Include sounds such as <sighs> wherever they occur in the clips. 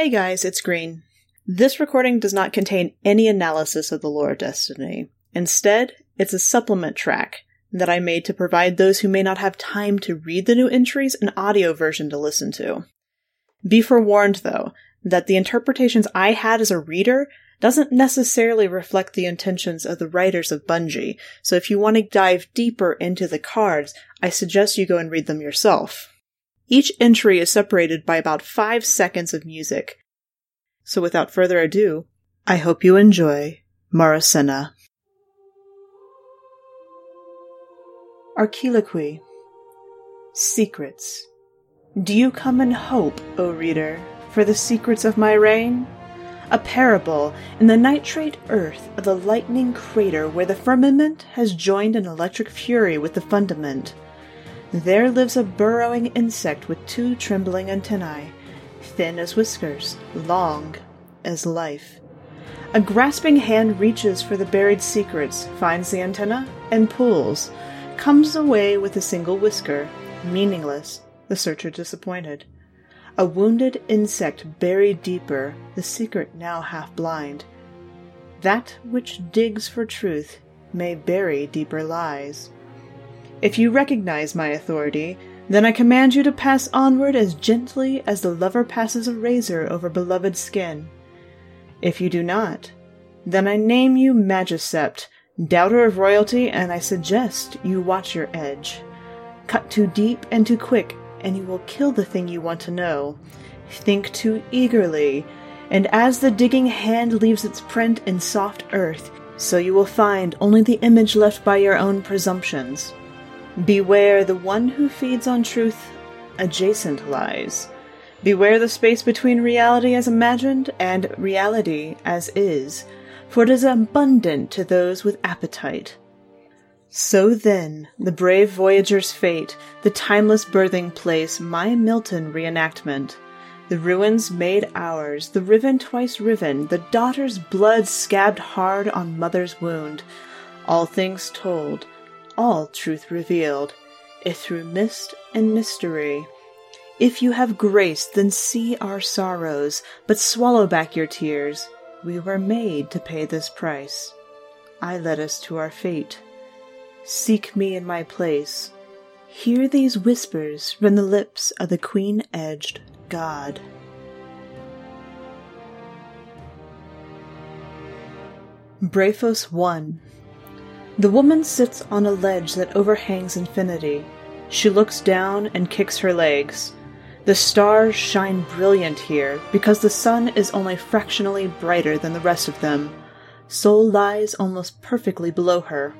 Hey guys, it's Green. This recording does not contain any analysis of the lore of Destiny. Instead, it's a supplement track that I made to provide those who may not have time to read the new entries an audio version to listen to. Be forewarned, though, that the interpretations I had as a reader doesn't necessarily reflect the intentions of the writers of Bungie, so if you want to dive deeper into the cards, I suggest you go and read them yourself. Each entry is separated by about five seconds of music. So without further ado, I hope you enjoy Marasenna. Archiloquy. Secrets. Do you come in hope, O reader, for the secrets of my reign? A parable in the nitrate earth of the lightning crater where the firmament has joined an electric fury with the fundament there lives a burrowing insect with two trembling antennae, thin as whiskers, long as life. A grasping hand reaches for the buried secrets, finds the antenna, and pulls, comes away with a single whisker, meaningless, the searcher disappointed. A wounded insect buried deeper, the secret now half blind. That which digs for truth may bury deeper lies. If you recognize my authority, then I command you to pass onward as gently as the lover passes a razor over beloved skin. If you do not, then I name you Magisept, doubter of royalty, and I suggest you watch your edge. Cut too deep and too quick, and you will kill the thing you want to know. Think too eagerly, and as the digging hand leaves its print in soft earth, so you will find only the image left by your own presumptions. Beware the one who feeds on truth adjacent lies. Beware the space between reality as imagined and reality as is, for it is abundant to those with appetite. So then, the brave voyager's fate, the timeless birthing place, my Milton reenactment. The ruins made ours, the riven twice riven, the daughter's blood scabbed hard on mother's wound. All things told, all truth revealed, if through mist and mystery. If you have grace, then see our sorrows, but swallow back your tears. We were made to pay this price. I led us to our fate. Seek me in my place. Hear these whispers from the lips of the queen edged God. Brephos 1 the woman sits on a ledge that overhangs infinity. She looks down and kicks her legs. The stars shine brilliant here because the sun is only fractionally brighter than the rest of them. Sol lies almost perfectly below her.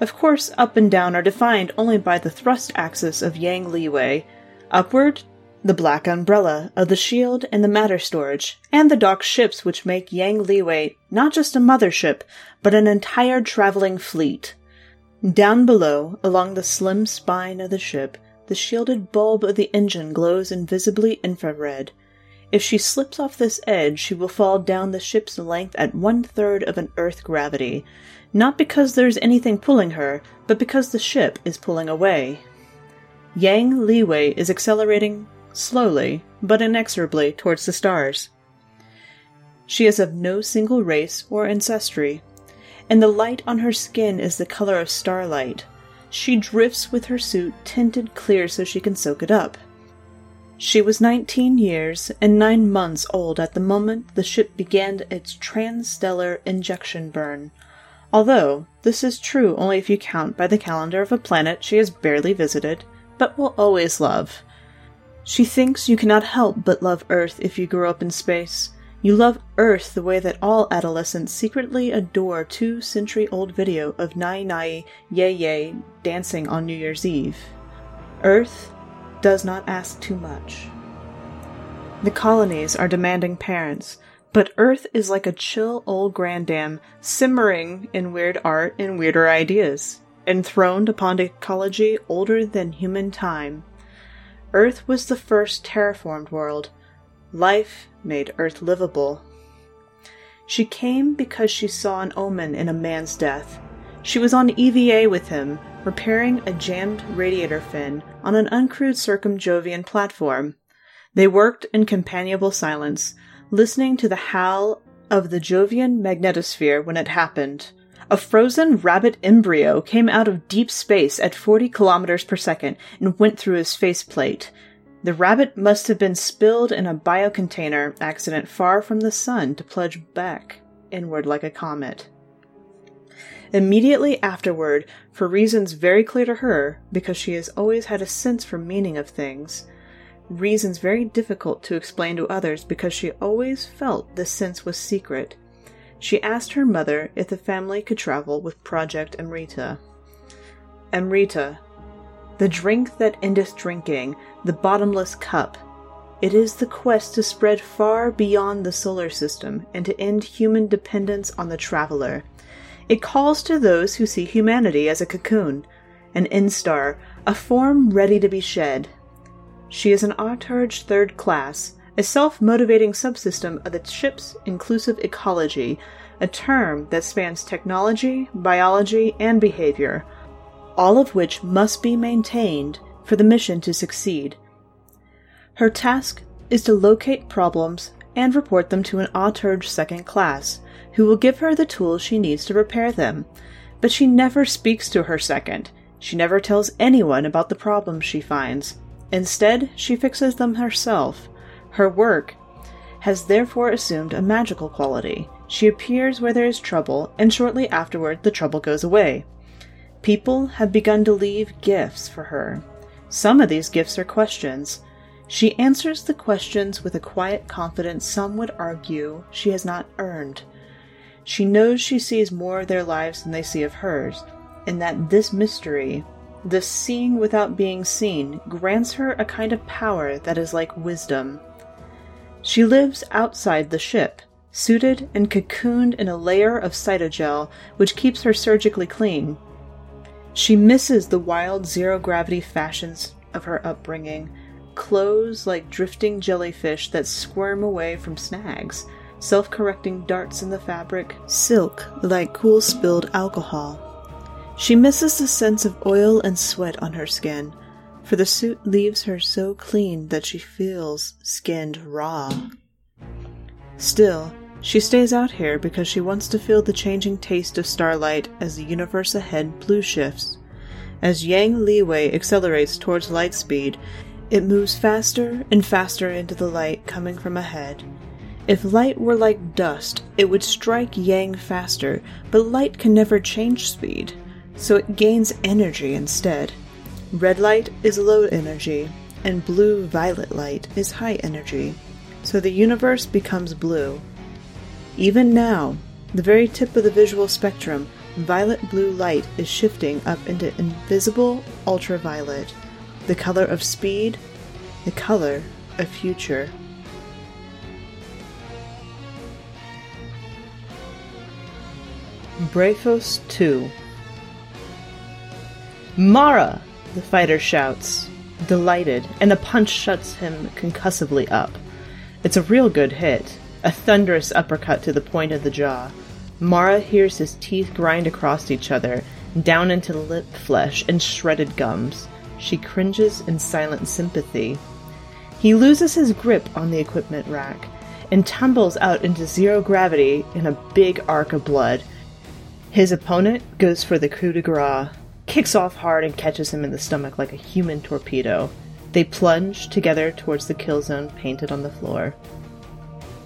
Of course, up and down are defined only by the thrust axis of Yang Liwei. Upward, the black umbrella of the shield and the matter storage, and the dock ships which make Yang Liwei not just a mothership, but an entire traveling fleet. Down below, along the slim spine of the ship, the shielded bulb of the engine glows invisibly infrared. If she slips off this edge, she will fall down the ship's length at one third of an Earth gravity, not because there's anything pulling her, but because the ship is pulling away. Yang Liwei is accelerating slowly, but inexorably, towards the stars. She is of no single race or ancestry, and the light on her skin is the color of starlight. She drifts with her suit tinted clear so she can soak it up. She was 19 years and 9 months old at the moment the ship began its transstellar injection burn, although this is true only if you count by the calendar of a planet she has barely visited, but will always love, she thinks you cannot help but love Earth if you grow up in space. You love Earth the way that all adolescents secretly adore two century old video of Nai Nai Yay Yay dancing on New Year's Eve. Earth does not ask too much. The colonies are demanding parents, but Earth is like a chill old grandam simmering in weird art and weirder ideas, enthroned upon ecology older than human time. Earth was the first terraformed world. Life made Earth livable. She came because she saw an omen in a man's death. She was on EVA with him, repairing a jammed radiator fin on an uncrewed circumjovian platform. They worked in companionable silence, listening to the howl of the Jovian magnetosphere when it happened. A frozen rabbit embryo came out of deep space at 40 kilometers per second and went through his faceplate. The rabbit must have been spilled in a biocontainer accident far from the sun to plunge back inward like a comet. Immediately afterward, for reasons very clear to her, because she has always had a sense for meaning of things, reasons very difficult to explain to others because she always felt this sense was secret, she asked her mother if the family could travel with Project Amrita. Amrita, the drink that endeth drinking, the bottomless cup. It is the quest to spread far beyond the solar system and to end human dependence on the traveler. It calls to those who see humanity as a cocoon, an instar, a form ready to be shed. She is an Autarch third class, a self motivating subsystem of the ship's inclusive ecology, a term that spans technology, biology, and behavior, all of which must be maintained for the mission to succeed. Her task is to locate problems and report them to an Autarch second class, who will give her the tools she needs to repair them. But she never speaks to her second. She never tells anyone about the problems she finds. Instead, she fixes them herself. Her work has therefore assumed a magical quality. She appears where there is trouble, and shortly afterward the trouble goes away. People have begun to leave gifts for her. Some of these gifts are questions. She answers the questions with a quiet confidence some would argue she has not earned. She knows she sees more of their lives than they see of hers, and that this mystery, this seeing without being seen, grants her a kind of power that is like wisdom. She lives outside the ship, suited and cocooned in a layer of cytogel which keeps her surgically clean. She misses the wild zero gravity fashions of her upbringing, clothes like drifting jellyfish that squirm away from snags self correcting darts in the fabric, silk like cool spilled alcohol. She misses the sense of oil and sweat on her skin, for the suit leaves her so clean that she feels skinned raw. Still, she stays out here because she wants to feel the changing taste of starlight as the universe ahead blue shifts. As Yang Liwei accelerates towards light speed, it moves faster and faster into the light coming from ahead, if light were like dust, it would strike Yang faster, but light can never change speed, so it gains energy instead. Red light is low energy, and blue violet light is high energy, so the universe becomes blue. Even now, the very tip of the visual spectrum, violet blue light is shifting up into invisible ultraviolet, the color of speed, the color of future. Brephos 2 Mara! The fighter shouts, delighted, and the punch shuts him concussively up. It's a real good hit, a thunderous uppercut to the point of the jaw. Mara hears his teeth grind across each other, down into lip flesh and shredded gums. She cringes in silent sympathy. He loses his grip on the equipment rack and tumbles out into zero gravity in a big arc of blood his opponent goes for the coup de grace, kicks off hard and catches him in the stomach like a human torpedo. They plunge together towards the kill zone painted on the floor.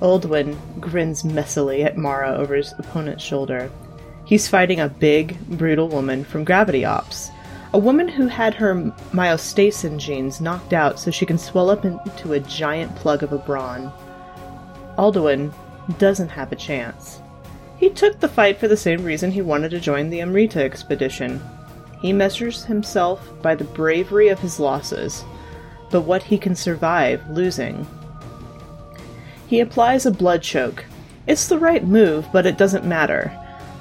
Oldwin grins messily at Mara over his opponent's shoulder. He's fighting a big, brutal woman from Gravity Ops. A woman who had her myostatin genes knocked out so she can swell up into a giant plug of a brawn. Alduin doesn't have a chance. He took the fight for the same reason he wanted to join the Amrita expedition. He measures himself by the bravery of his losses, but what he can survive losing. He applies a blood choke. It's the right move, but it doesn't matter.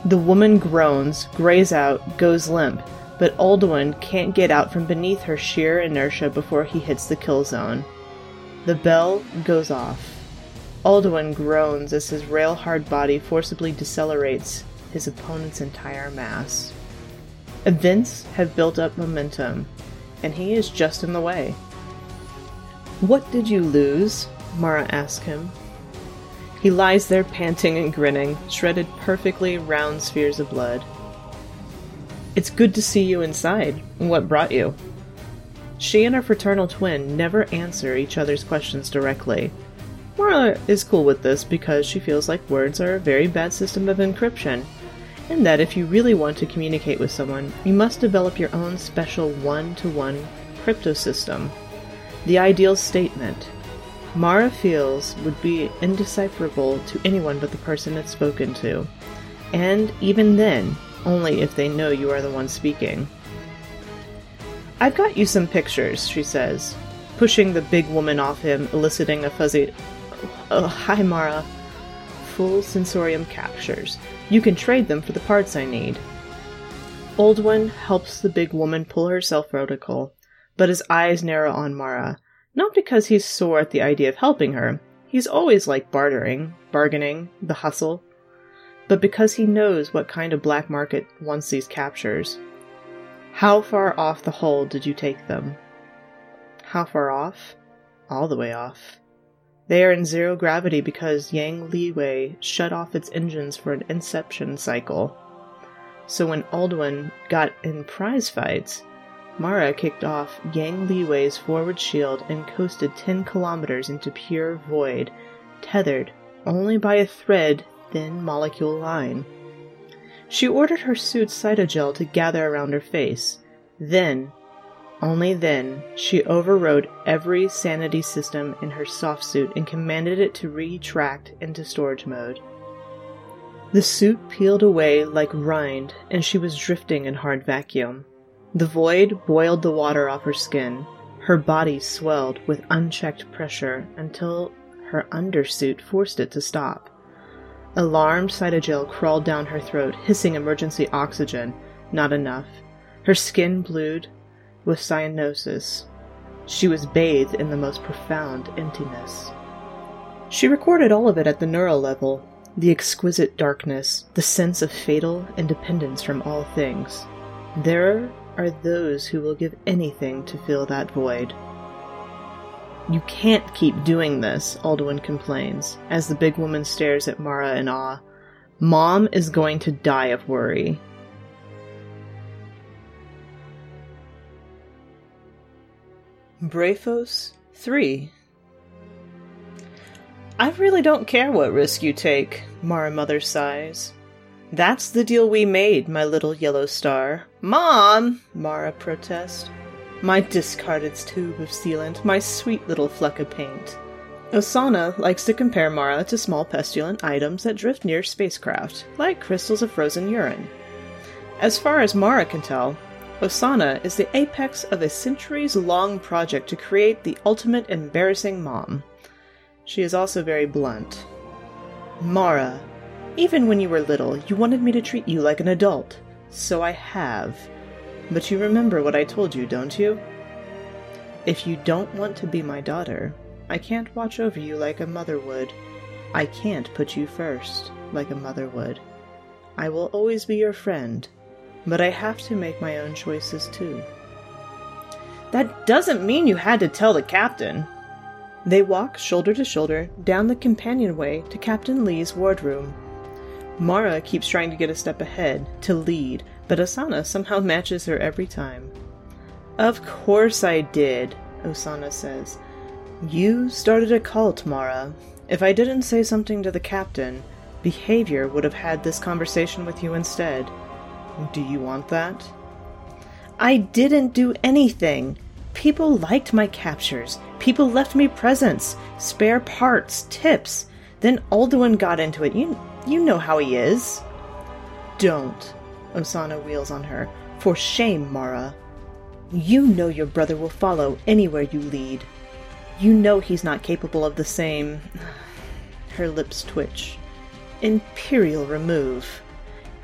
The woman groans, grays out, goes limp, but Alduin can't get out from beneath her sheer inertia before he hits the kill zone. The bell goes off. Alduin groans as his rail-hard body forcibly decelerates his opponent's entire mass. Events have built up momentum, and he is just in the way. What did you lose? Mara asked him. He lies there panting and grinning, shredded perfectly round spheres of blood. It's good to see you inside. What brought you? She and her fraternal twin never answer each other's questions directly. Mara is cool with this because she feels like words are a very bad system of encryption, and that if you really want to communicate with someone, you must develop your own special one to one crypto system. The ideal statement, Mara feels, would be indecipherable to anyone but the person it's spoken to, and even then, only if they know you are the one speaking. I've got you some pictures, she says, pushing the big woman off him, eliciting a fuzzy, Oh, hi, Mara. Full sensorium captures. You can trade them for the parts I need. Oldwin helps the big woman pull herself vertical, but his eyes narrow on Mara, not because he's sore at the idea of helping her. He's always like bartering, bargaining, the hustle, but because he knows what kind of black market wants these captures. How far off the hull did you take them? How far off? All the way off. They are in zero gravity because Yang Liwei shut off its engines for an inception cycle. So when Aldwin got in prize fights, Mara kicked off Yang Liwei's forward shield and coasted 10 kilometers into pure void, tethered only by a thread thin molecule line. She ordered her suit's cytogel to gather around her face. Then, only then, she overrode every sanity system in her soft suit and commanded it to retract into storage mode. The suit peeled away like rind, and she was drifting in hard vacuum. The void boiled the water off her skin. Her body swelled with unchecked pressure until her undersuit forced it to stop. Alarmed Cytogel crawled down her throat, hissing emergency oxygen. Not enough. Her skin blued with cyanosis. She was bathed in the most profound emptiness. She recorded all of it at the neural level the exquisite darkness, the sense of fatal independence from all things. There are those who will give anything to fill that void. You can't keep doing this, Alduin complains, as the big woman stares at Mara in awe. Mom is going to die of worry. Brephos 3 I really don't care what risk you take, Mara Mother sighs. That's the deal we made, my little yellow star. Mom! Mara protests. My discarded tube of sealant, my sweet little fleck of paint. Osana likes to compare Mara to small pestilent items that drift near spacecraft, like crystals of frozen urine. As far as Mara can tell, Osana is the apex of a centuries long project to create the ultimate embarrassing mom. She is also very blunt. Mara, even when you were little, you wanted me to treat you like an adult. So I have. But you remember what I told you, don't you? If you don't want to be my daughter, I can't watch over you like a mother would. I can't put you first, like a mother would. I will always be your friend, but I have to make my own choices too. That doesn't mean you had to tell the captain. They walk shoulder to shoulder down the companionway to Captain Lee's wardroom. Mara keeps trying to get a step ahead, to lead, but Osana somehow matches her every time. Of course I did, Osana says. You started a cult, Mara. If I didn't say something to the captain, Behavior would have had this conversation with you instead. Do you want that? I didn't do anything. People liked my captures. People left me presents, spare parts, tips. Then Alduin got into it. You, you know how he is. Don't. Osana wheels on her. For shame, Mara. You know your brother will follow anywhere you lead. You know he's not capable of the same. <sighs> Her lips twitch. Imperial remove.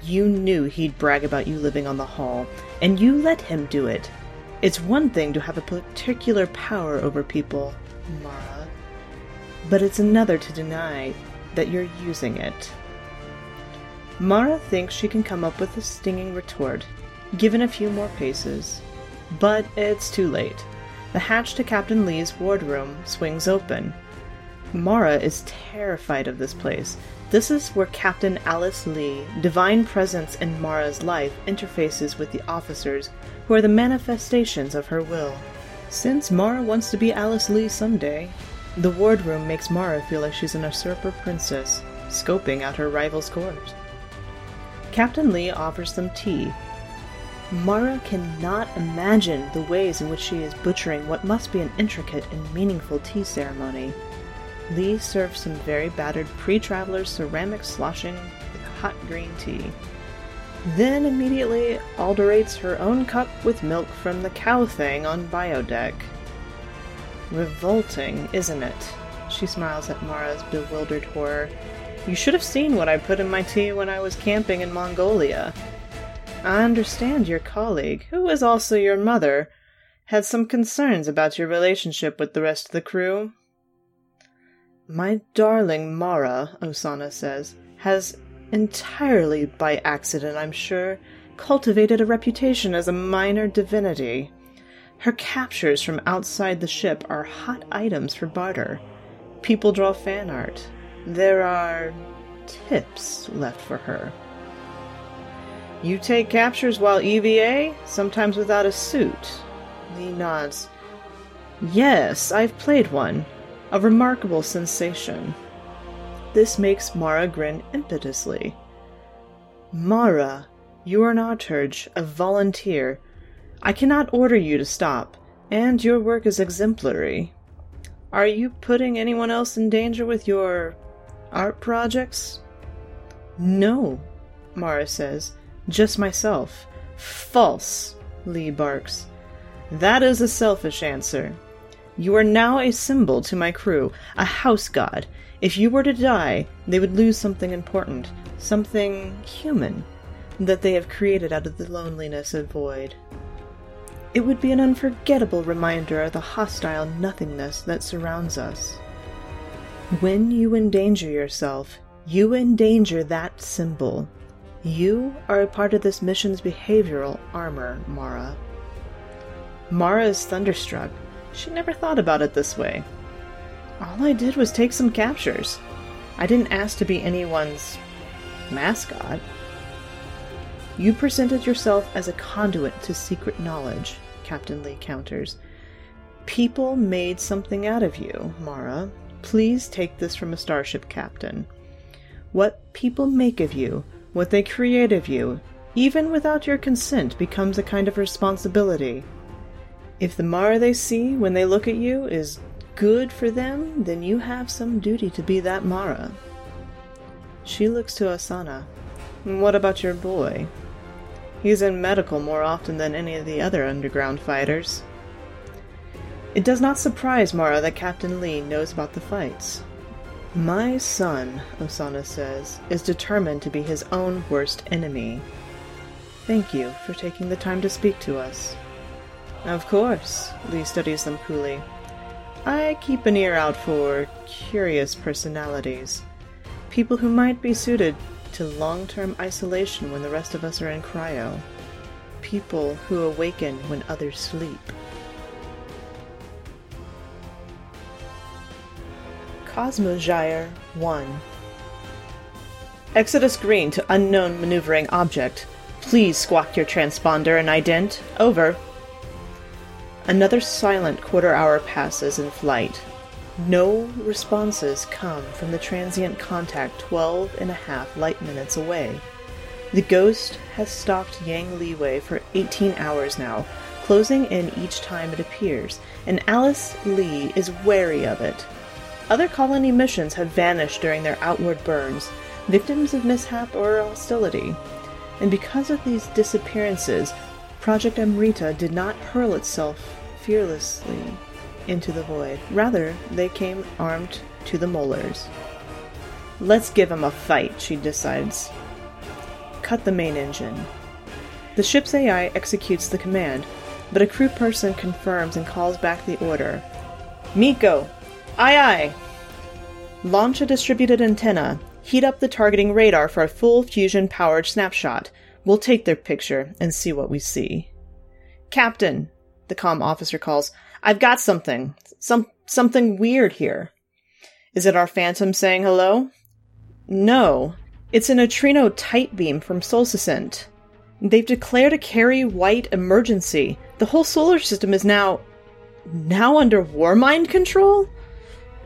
You knew he'd brag about you living on the Hall, and you let him do it. It's one thing to have a particular power over people, Mara, but it's another to deny that you're using it. Mara thinks she can come up with a stinging retort, given a few more paces. But it's too late. The hatch to Captain Lee's wardroom swings open. Mara is terrified of this place. This is where Captain Alice Lee, divine presence in Mara's life, interfaces with the officers who are the manifestations of her will. Since Mara wants to be Alice Lee someday, the wardroom makes Mara feel like she's an usurper princess, scoping out her rival's court. Captain Lee offers them tea. Mara cannot imagine the ways in which she is butchering what must be an intricate and meaningful tea ceremony. Lee serves some very battered pre-traveler's ceramic sloshing with hot green tea. Then immediately alderates her own cup with milk from the cow thing on biodeck. Revolting, isn't it? She smiles at Mara's bewildered horror. You should have seen what I put in my tea when I was camping in Mongolia. I understand your colleague, who is also your mother, had some concerns about your relationship with the rest of the crew. My darling Mara, Osana says, has entirely by accident, I'm sure, cultivated a reputation as a minor divinity. Her captures from outside the ship are hot items for barter. People draw fan art. There are tips left for her. You take captures while EVA, sometimes without a suit. Lee nods. Yes, I've played one. A remarkable sensation. This makes Mara grin impetuously. Mara, you are an Auturge, a volunteer. I cannot order you to stop, and your work is exemplary. Are you putting anyone else in danger with your art projects? No, Mara says. Just myself. False, Lee barks. That is a selfish answer. You are now a symbol to my crew, a house god. If you were to die, they would lose something important, something human, that they have created out of the loneliness of void. It would be an unforgettable reminder of the hostile nothingness that surrounds us. When you endanger yourself, you endanger that symbol. You are a part of this mission's behavioral armor, Mara. Mara is thunderstruck she never thought about it this way. All I did was take some captures. I didn't ask to be anyone's mascot. You presented yourself as a conduit to secret knowledge, Captain Lee counters. People made something out of you, Mara. Please take this from a starship captain. What people make of you, what they create of you, even without your consent, becomes a kind of responsibility. If the Mara they see when they look at you is good for them, then you have some duty to be that Mara. She looks to Osana. What about your boy? He's in medical more often than any of the other underground fighters. It does not surprise Mara that Captain Lee knows about the fights. My son, Osana says, is determined to be his own worst enemy. Thank you for taking the time to speak to us. Of course, Lee studies them coolly. I keep an ear out for curious personalities. People who might be suited to long term isolation when the rest of us are in cryo. People who awaken when others sleep. Cosmogyre 1 Exodus Green to unknown maneuvering object. Please squawk your transponder and ident. Over. Another silent quarter hour passes in flight. No responses come from the transient contact twelve and a half light minutes away. The ghost has stalked Yang Liwei for 18 hours now, closing in each time it appears, and Alice Lee is wary of it. Other colony missions have vanished during their outward burns, victims of mishap or hostility. And because of these disappearances, Project Amrita did not hurl itself fearlessly into the void. Rather, they came armed to the molars. Let's give 'em a fight, she decides. Cut the main engine. The ship's AI executes the command, but a crew person confirms and calls back the order. Miko! Aye aye! Launch a distributed antenna. Heat up the targeting radar for a full fusion powered snapshot. We'll take their picture and see what we see. Captain, the comm officer calls. I've got something. Some something weird here. Is it our phantom saying hello? No, it's a neutrino tight beam from SolSecCent. They've declared a carry white emergency. The whole solar system is now. now under Warmind control?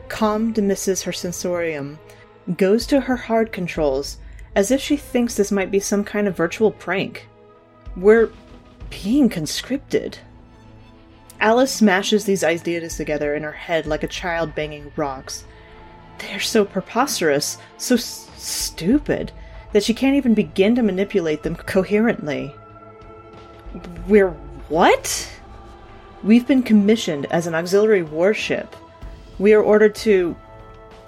Calm dismisses her sensorium, goes to her hard controls, as if she thinks this might be some kind of virtual prank. We're being conscripted. Alice smashes these ideas together in her head like a child banging rocks. They're so preposterous, so s- stupid, that she can't even begin to manipulate them coherently. We're what? We've been commissioned as an auxiliary warship. We are ordered to.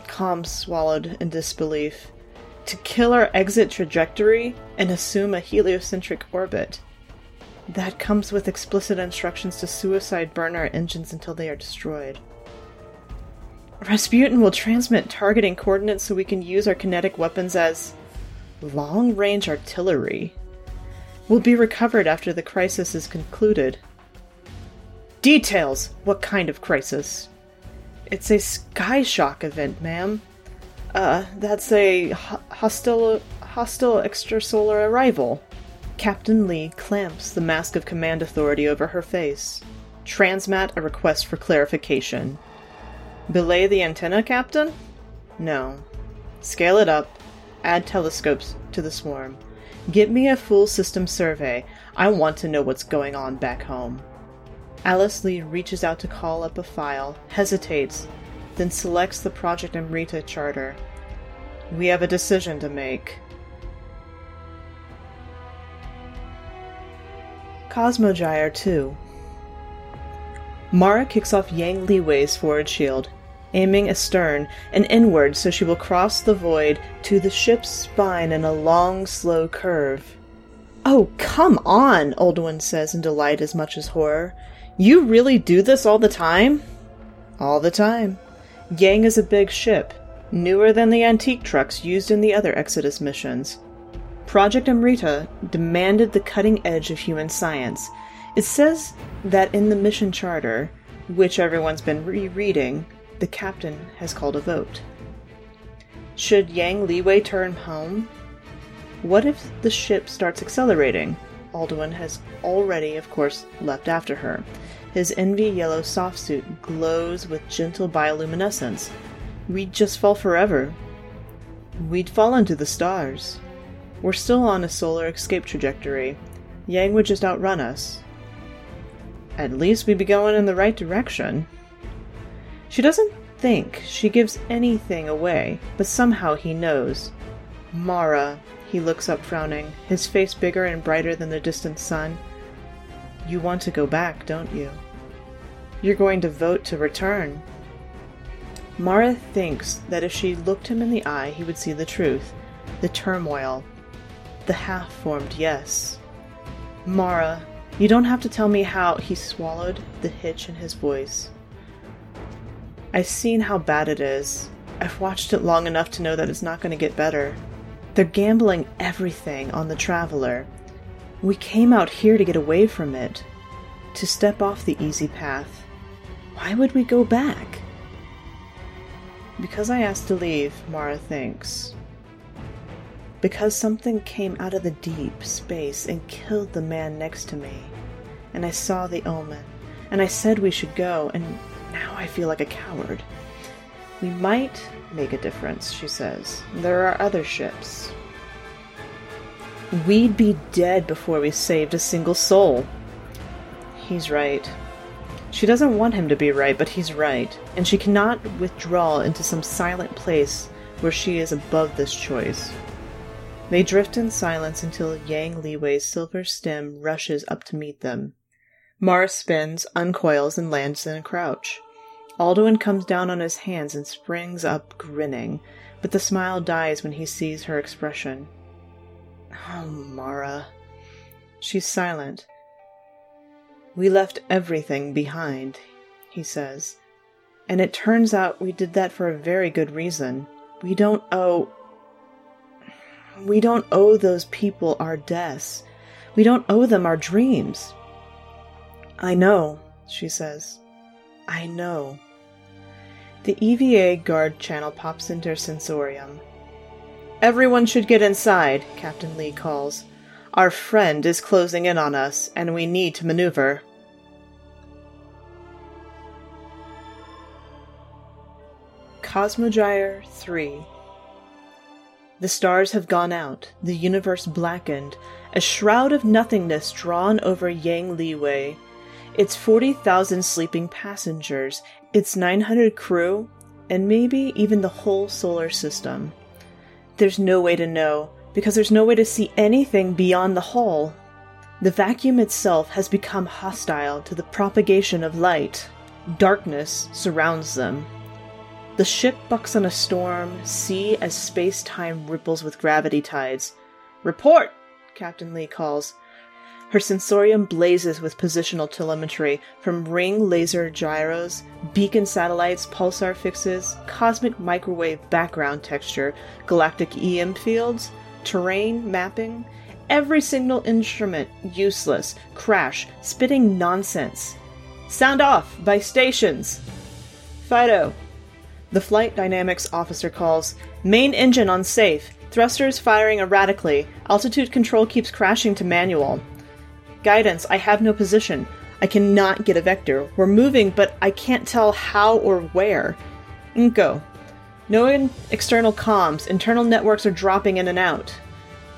Calm swallowed in disbelief. To kill our exit trajectory and assume a heliocentric orbit. That comes with explicit instructions to suicide burn our engines until they are destroyed. Rasputin will transmit targeting coordinates so we can use our kinetic weapons as long range artillery. We'll be recovered after the crisis is concluded. Details! What kind of crisis? It's a sky shock event, ma'am. Uh, that's a ho- hostile, hostile extrasolar arrival. Captain Lee clamps the mask of command authority over her face. Transmat a request for clarification. Belay the antenna, Captain? No. Scale it up. Add telescopes to the swarm. Get me a full system survey. I want to know what's going on back home. Alice Lee reaches out to call up a file, hesitates, then selects the Project Amrita charter. We have a decision to make. Cosmogyre 2 Mara kicks off Yang Liwei's forward shield, aiming astern and inward so she will cross the void to the ship's spine in a long, slow curve. Oh, come on, Olduin says in delight as much as horror. You really do this all the time? All the time. Yang is a big ship, newer than the antique trucks used in the other Exodus missions. Project Amrita demanded the cutting edge of human science. It says that in the mission charter, which everyone's been rereading, the captain has called a vote. Should Yang Liwei turn home? What if the ship starts accelerating? Alduin has already, of course, leapt after her. His envy yellow soft suit glows with gentle bioluminescence. We'd just fall forever. We'd fall into the stars. We're still on a solar escape trajectory. Yang would just outrun us. At least we'd be going in the right direction. She doesn't think she gives anything away, but somehow he knows. Mara, he looks up frowning, his face bigger and brighter than the distant sun. You want to go back, don't you? You're going to vote to return. Mara thinks that if she looked him in the eye, he would see the truth, the turmoil, the half formed yes. Mara, you don't have to tell me how he swallowed the hitch in his voice. I've seen how bad it is. I've watched it long enough to know that it's not going to get better. They're gambling everything on the traveler. We came out here to get away from it, to step off the easy path. Why would we go back? Because I asked to leave, Mara thinks. Because something came out of the deep space and killed the man next to me. And I saw the omen. And I said we should go, and now I feel like a coward. We might make a difference, she says. There are other ships. We'd be dead before we saved a single soul. He's right. She doesn't want him to be right, but he's right, and she cannot withdraw into some silent place where she is above this choice. They drift in silence until Yang Liwei's silver stem rushes up to meet them. Mara spins, uncoils, and lands in a crouch. Alduin comes down on his hands and springs up, grinning, but the smile dies when he sees her expression. Oh, Mara. She's silent. We left everything behind, he says. And it turns out we did that for a very good reason. We don't owe. We don't owe those people our deaths. We don't owe them our dreams. I know, she says. I know. The EVA guard channel pops into her sensorium. Everyone should get inside, Captain Lee calls. Our friend is closing in on us, and we need to maneuver. Cosmogyre 3 The stars have gone out, the universe blackened, a shroud of nothingness drawn over Yang Liwei. Its 40,000 sleeping passengers, its 900 crew, and maybe even the whole solar system. There's no way to know, because there's no way to see anything beyond the hull. The vacuum itself has become hostile to the propagation of light. Darkness surrounds them. The ship bucks on a storm, sea as space time ripples with gravity tides. Report! Captain Lee calls. Her sensorium blazes with positional telemetry from ring laser gyros, beacon satellites, pulsar fixes, cosmic microwave background texture, galactic EM fields, terrain mapping. Every signal instrument useless, crash, spitting nonsense. Sound off by stations. Fido, the flight dynamics officer calls Main engine unsafe. Thrusters firing erratically. Altitude control keeps crashing to manual. Guidance, I have no position. I cannot get a vector. We're moving, but I can't tell how or where. INCO. No external comms. Internal networks are dropping in and out.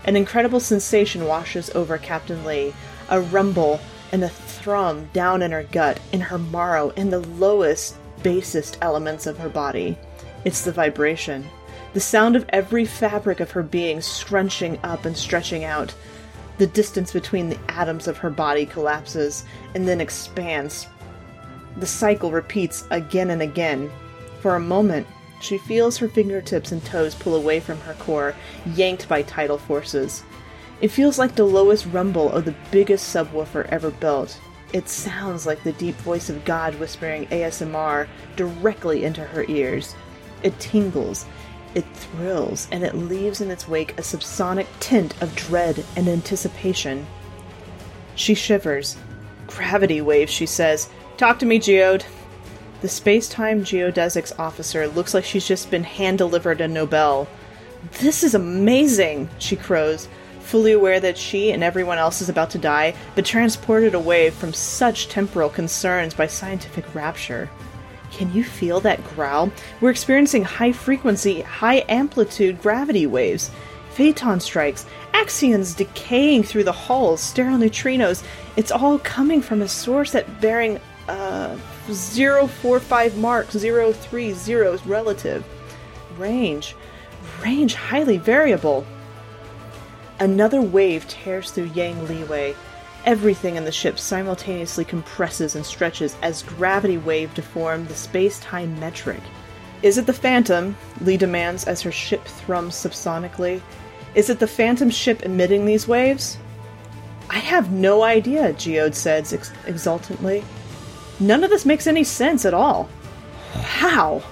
An incredible sensation washes over Captain Lee. A rumble and a thrum down in her gut, in her marrow, in the lowest basest elements of her body. It's the vibration, the sound of every fabric of her being scrunching up and stretching out. The distance between the atoms of her body collapses and then expands. The cycle repeats again and again. For a moment, she feels her fingertips and toes pull away from her core, yanked by tidal forces. It feels like the lowest rumble of the biggest subwoofer ever built, it sounds like the deep voice of God whispering ASMR directly into her ears. It tingles, it thrills, and it leaves in its wake a subsonic tint of dread and anticipation. She shivers. Gravity waves, she says. Talk to me, Geode. The space time geodesics officer looks like she's just been hand delivered a Nobel. This is amazing, she crows fully aware that she and everyone else is about to die, but transported away from such temporal concerns by scientific rapture. Can you feel that growl? We're experiencing high frequency, high amplitude gravity waves. Phaeton strikes, axions decaying through the hulls, sterile neutrinos. It's all coming from a source at bearing uh, 045 mark, 030 relative. Range. Range highly variable. Another wave tears through Yang Liwei. Everything in the ship simultaneously compresses and stretches as gravity wave deform the space time metric. Is it the Phantom? Lee demands as her ship thrums subsonically. Is it the Phantom ship emitting these waves? I have no idea, Geode says ex- exultantly. None of this makes any sense at all. How?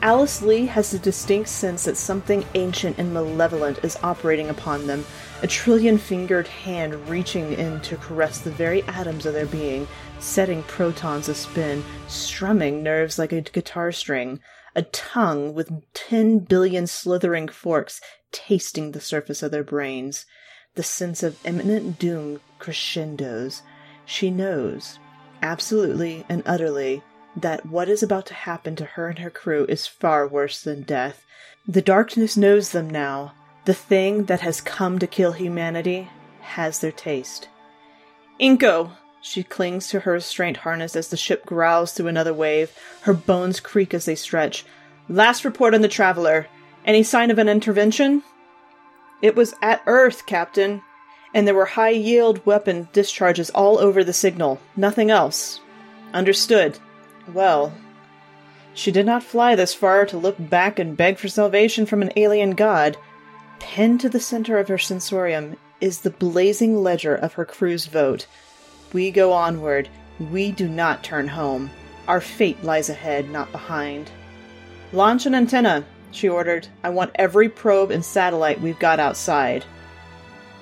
Alice Lee has the distinct sense that something ancient and malevolent is operating upon them, a trillion fingered hand reaching in to caress the very atoms of their being, setting protons a-spin, strumming nerves like a guitar string, a tongue with ten billion slithering forks tasting the surface of their brains. The sense of imminent doom crescendos. She knows, absolutely and utterly, that what is about to happen to her and her crew is far worse than death. The darkness knows them now. The thing that has come to kill humanity has their taste. INCO! She clings to her restraint harness as the ship growls through another wave. Her bones creak as they stretch. Last report on the Traveler. Any sign of an intervention? It was at Earth, Captain, and there were high yield weapon discharges all over the signal. Nothing else. Understood. Well, she did not fly this far to look back and beg for salvation from an alien god. Pinned to the center of her sensorium is the blazing ledger of her crew's vote. We go onward. We do not turn home. Our fate lies ahead, not behind. Launch an antenna, she ordered. I want every probe and satellite we've got outside.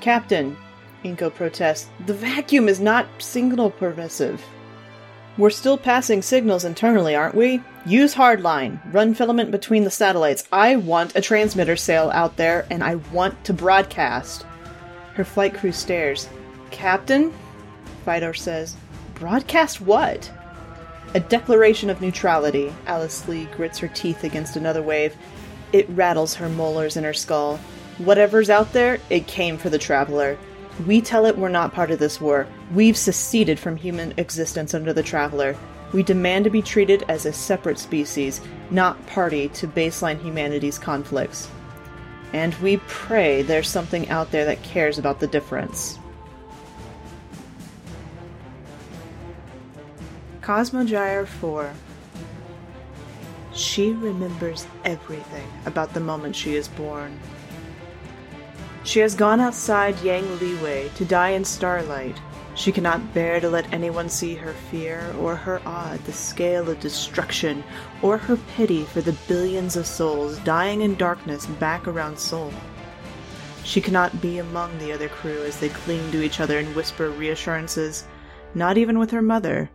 Captain, INCO protests, the vacuum is not signal permissive. We're still passing signals internally, aren't we? Use hardline. Run filament between the satellites. I want a transmitter sail out there, and I want to broadcast. Her flight crew stares. Captain? Vidor says. Broadcast what? A declaration of neutrality. Alice Lee grits her teeth against another wave. It rattles her molars in her skull. Whatever's out there, it came for the Traveler. We tell it we're not part of this war. We've seceded from human existence under the Traveler. We demand to be treated as a separate species, not party to baseline humanity's conflicts. And we pray there's something out there that cares about the difference. Cosmogyre 4 She remembers everything about the moment she is born. She has gone outside Yang Liwei to die in starlight. She cannot bear to let anyone see her fear or her awe at the scale of destruction or her pity for the billions of souls dying in darkness back around Sol. She cannot be among the other crew as they cling to each other and whisper reassurances, not even with her mother.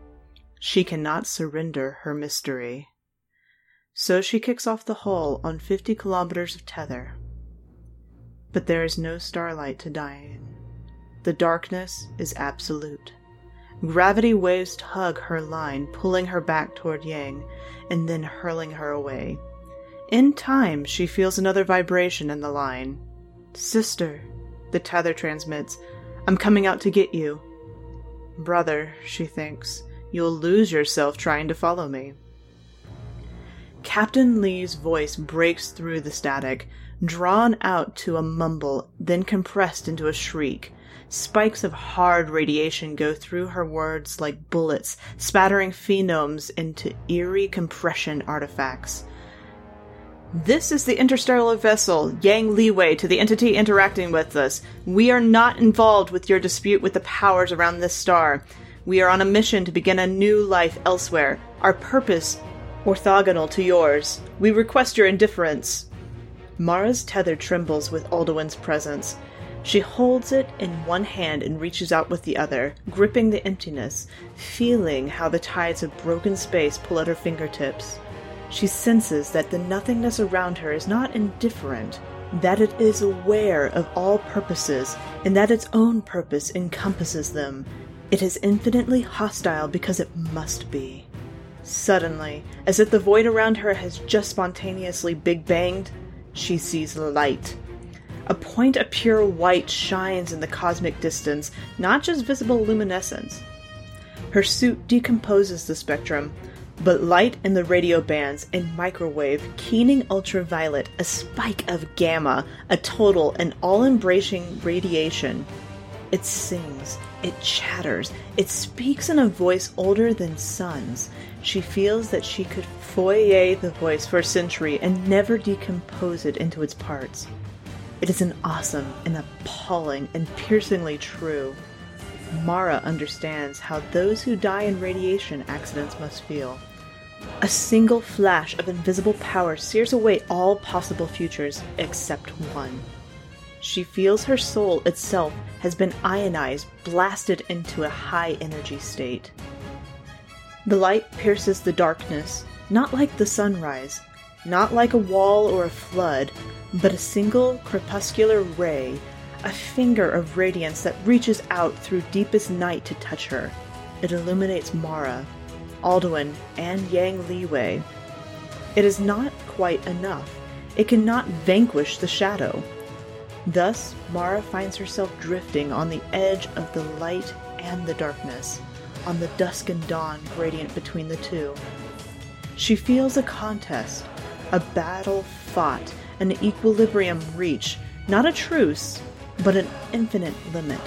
She cannot surrender her mystery. So she kicks off the hull on 50 kilometers of tether. But there is no starlight to die in. The darkness is absolute. Gravity waves tug her line, pulling her back toward Yang, and then hurling her away. In time, she feels another vibration in the line. Sister, the tether transmits, I'm coming out to get you. Brother, she thinks, you'll lose yourself trying to follow me. Captain Lee's voice breaks through the static, drawn out to a mumble, then compressed into a shriek. Spikes of hard radiation go through her words like bullets, spattering phonemes into eerie compression artifacts. This is the interstellar vessel, Yang Liwei, to the entity interacting with us. We are not involved with your dispute with the powers around this star. We are on a mission to begin a new life elsewhere. Our purpose, orthogonal to yours. We request your indifference. Mara's tether trembles with Alduin's presence. She holds it in one hand and reaches out with the other, gripping the emptiness, feeling how the tides of broken space pull at her fingertips. She senses that the nothingness around her is not indifferent, that it is aware of all purposes, and that its own purpose encompasses them. It is infinitely hostile because it must be. Suddenly, as if the void around her has just spontaneously big banged, she sees light. A point of pure white shines in the cosmic distance, not just visible luminescence. Her suit decomposes the spectrum, but light in the radio bands and microwave, keening ultraviolet, a spike of gamma, a total and all embracing radiation. It sings, it chatters, it speaks in a voice older than suns. She feels that she could Fourier the voice for a century and never decompose it into its parts. It is an awesome and appalling and piercingly true. Mara understands how those who die in radiation accidents must feel. A single flash of invisible power sears away all possible futures except one. She feels her soul itself has been ionized, blasted into a high energy state. The light pierces the darkness, not like the sunrise, not like a wall or a flood, but a single crepuscular ray, a finger of radiance that reaches out through deepest night to touch her. It illuminates Mara, Alduin, and Yang Liwei. It is not quite enough. It cannot vanquish the shadow. Thus, Mara finds herself drifting on the edge of the light and the darkness on the dusk and dawn gradient between the two. She feels a contest, a battle fought, an equilibrium reached, not a truce, but an infinite limit,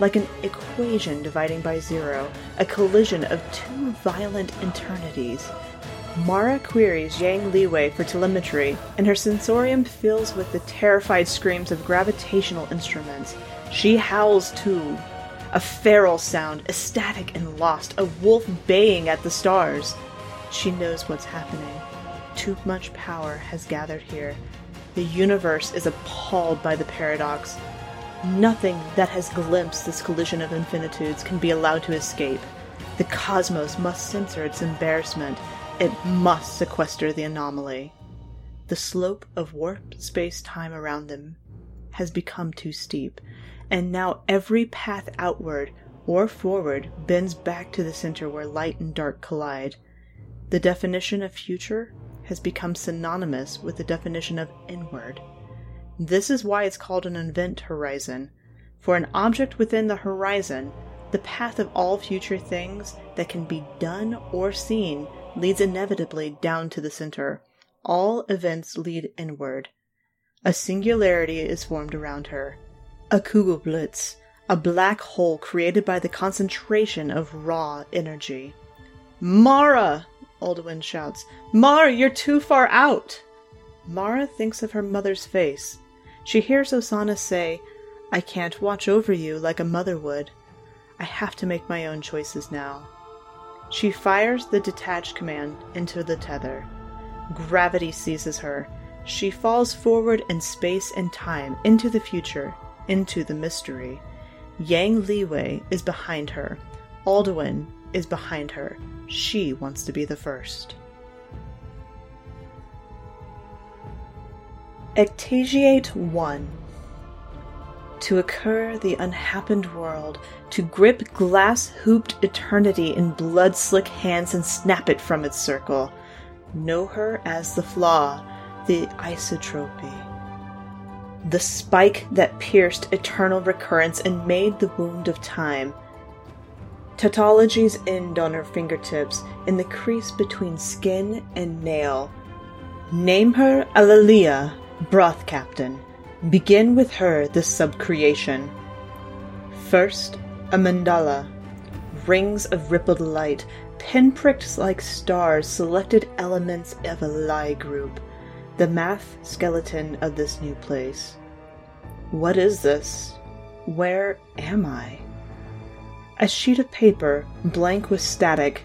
like an equation dividing by zero, a collision of two violent eternities. Mara queries Yang Liwei for telemetry, and her sensorium fills with the terrified screams of gravitational instruments. She howls too, a feral sound, ecstatic and lost, a wolf baying at the stars. She knows what's happening. Too much power has gathered here. The universe is appalled by the paradox. Nothing that has glimpsed this collision of infinitudes can be allowed to escape. The cosmos must censor its embarrassment. It must sequester the anomaly. The slope of warp space time around them has become too steep, and now every path outward or forward bends back to the center where light and dark collide. The definition of future has become synonymous with the definition of inward. This is why it's called an event horizon. For an object within the horizon, the path of all future things that can be done or seen leads inevitably down to the center. All events lead inward. A singularity is formed around her. A Kugelblitz, a black hole created by the concentration of raw energy. Mara! Alduin shouts. Mara, you're too far out! Mara thinks of her mother's face. She hears Osana say, I can't watch over you like a mother would. I have to make my own choices now. She fires the detach command into the tether. Gravity seizes her. She falls forward in space and time, into the future, into the mystery. Yang Liwei is behind her. Alduin is behind her. She wants to be the first. Ecstasiate 1 To occur the unhappened world, to grip glass hooped eternity in blood slick hands and snap it from its circle. Know her as the flaw, the isotropy. The spike that pierced eternal recurrence and made the wound of time. Tautologies end on her fingertips, in the crease between skin and nail. Name her Alalia, Broth Captain. Begin with her the subcreation. First, a mandala. Rings of rippled light, pinpricked like stars, selected elements of a Lie group. The math skeleton of this new place. What is this? Where am I? A sheet of paper, blank with static,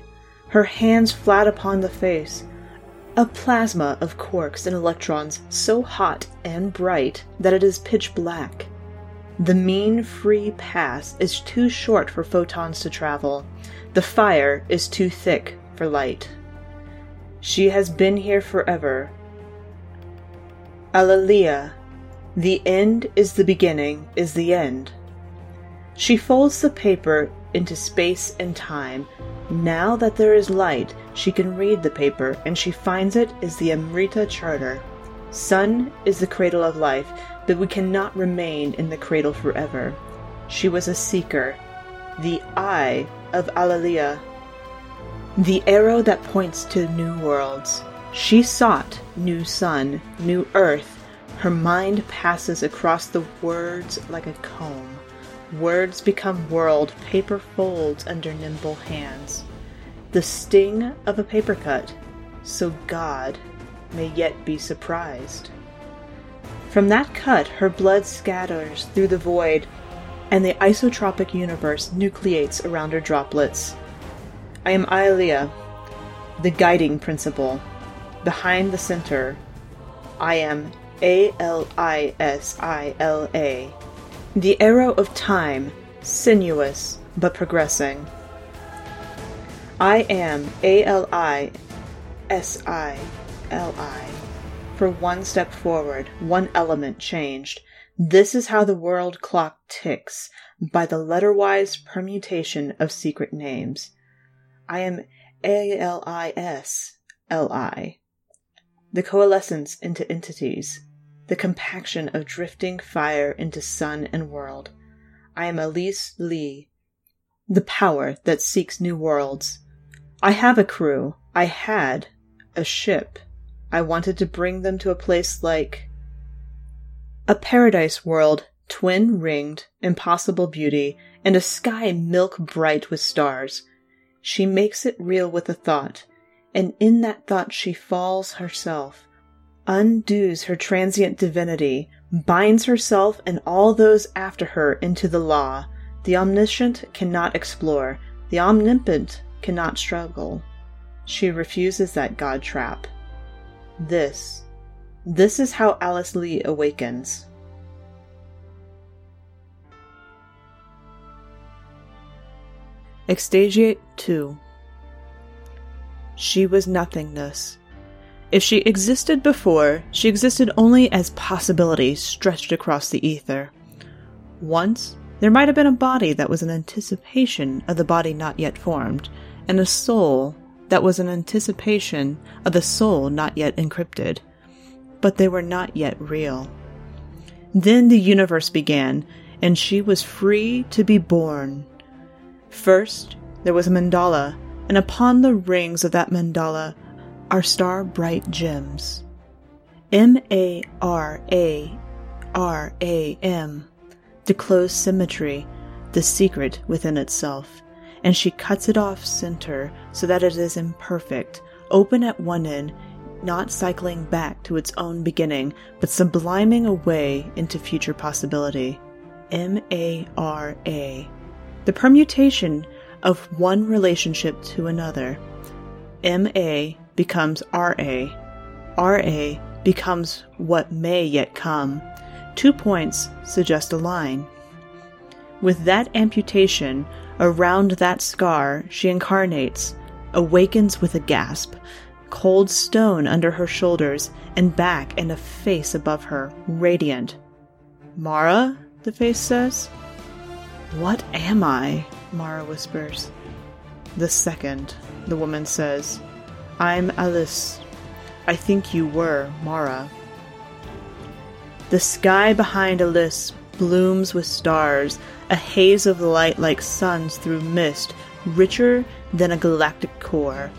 her hands flat upon the face, a plasma of quarks and electrons so hot and bright that it is pitch black. The mean free path is too short for photons to travel. The fire is too thick for light. She has been here forever. Alalia, the end is the beginning, is the end. She folds the paper into space and time, now that there is light, she can read the paper, and she finds it is the Amrita Charter. Sun is the cradle of life, but we cannot remain in the cradle forever. She was a seeker, the eye of Alalia, the arrow that points to new worlds. She sought new sun, new earth. Her mind passes across the words like a comb. Words become world, paper folds under nimble hands. The sting of a paper cut, so God may yet be surprised. From that cut, her blood scatters through the void, and the isotropic universe nucleates around her droplets. I am Aelia, the guiding principle. Behind the center, I am A L I S I L A the arrow of time, sinuous but progressing. I am A L I S I L I. For one step forward, one element changed. This is how the world clock ticks, by the letterwise permutation of secret names. I am A L I S L I. The coalescence into entities the compaction of drifting fire into sun and world. I am Elise Lee, the power that seeks new worlds. I have a crew. I had a ship. I wanted to bring them to a place like a paradise world, twin ringed, impossible beauty, and a sky milk bright with stars. She makes it real with a thought, and in that thought she falls herself undoes her transient divinity, binds herself and all those after her into the law. The omniscient cannot explore, the omnipotent cannot struggle. She refuses that God trap. This, this is how Alice Lee awakens. Ecstasiate 2 She was nothingness. If she existed before, she existed only as possibility stretched across the ether. Once, there might have been a body that was an anticipation of the body not yet formed, and a soul that was an anticipation of the soul not yet encrypted. But they were not yet real. Then the universe began, and she was free to be born. First, there was a mandala, and upon the rings of that mandala are star bright gems. M A R A R A M, the closed symmetry, the secret within itself, and she cuts it off center so that it is imperfect, open at one end, not cycling back to its own beginning, but subliming away into future possibility. M A R A. The permutation of one relationship to another. M A becomes RA. RA becomes what may yet come. Two points suggest a line. With that amputation, around that scar, she incarnates, awakens with a gasp, cold stone under her shoulders, and back and a face above her, radiant. Mara? the face says. What am I? Mara whispers. The second, the woman says. I'm Alice. I think you were Mara. The sky behind Alice blooms with stars, a haze of light like suns through mist, richer than a galactic core.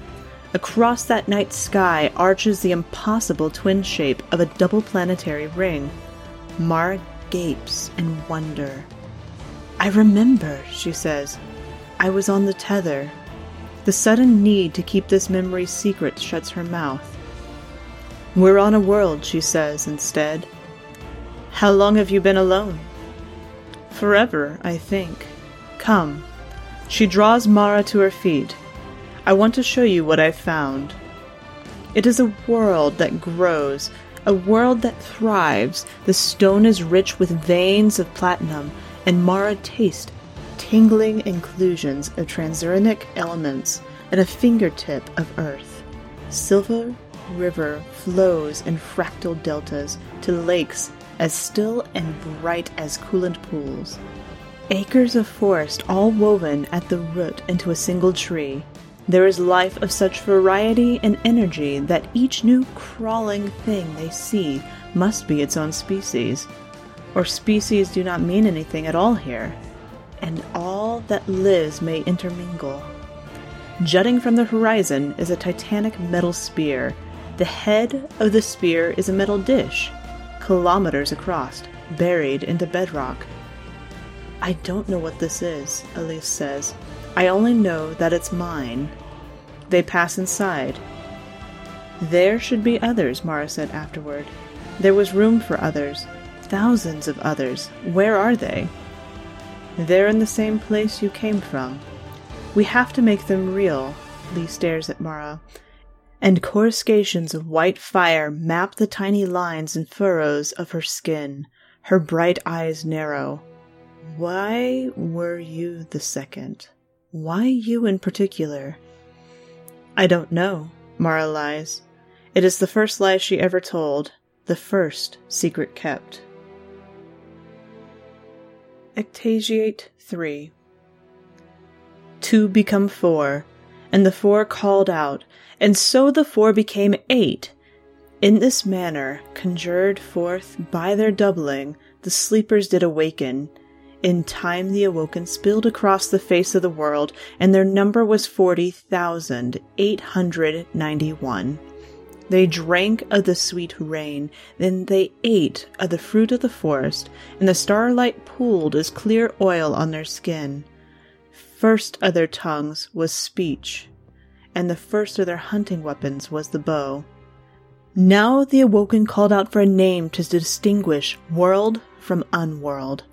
Across that night sky arches the impossible twin shape of a double planetary ring. Mara gapes in wonder. I remember, she says. I was on the tether. The sudden need to keep this memory secret shuts her mouth. We're on a world, she says instead. How long have you been alone? Forever, I think. Come. She draws Mara to her feet. I want to show you what I've found. It is a world that grows, a world that thrives. The stone is rich with veins of platinum, and Mara tastes tingling inclusions of transuranic elements and a fingertip of earth. Silver River flows in fractal deltas to lakes as still and bright as coolant pools. Acres of forest all woven at the root into a single tree. There is life of such variety and energy that each new crawling thing they see must be its own species. Or species do not mean anything at all here and all that lives may intermingle. Jutting from the horizon is a titanic metal spear. The head of the spear is a metal dish, kilometers across, buried into bedrock. I don't know what this is, Elise says. I only know that it's mine. They pass inside. There should be others, Mara said afterward. There was room for others. Thousands of others. Where are they? They're in the same place you came from. We have to make them real. Lee stares at Mara. And coruscations of white fire map the tiny lines and furrows of her skin. Her bright eyes narrow. Why were you the second? Why you in particular? I don't know, Mara lies. It is the first lie she ever told, the first secret kept. Ecstasiate 3. Two become four, and the four called out, and so the four became eight. In this manner, conjured forth by their doubling, the sleepers did awaken. In time, the awoken spilled across the face of the world, and their number was 40,891. They drank of the sweet rain, then they ate of the fruit of the forest, and the starlight pooled as clear oil on their skin. First of their tongues was speech, and the first of their hunting weapons was the bow. Now the awoken called out for a name to distinguish world from unworld.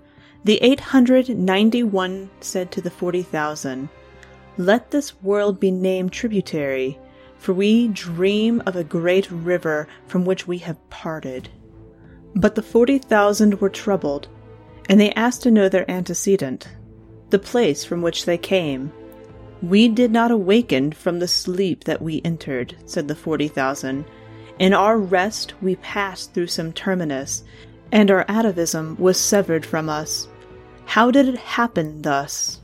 The 891 said to the 40,000, Let this world be named tributary for we dream of a great river from which we have parted. But the forty thousand were troubled, and they asked to know their antecedent, the place from which they came. We did not awaken from the sleep that we entered, said the forty thousand. In our rest we passed through some terminus, and our atavism was severed from us. How did it happen thus?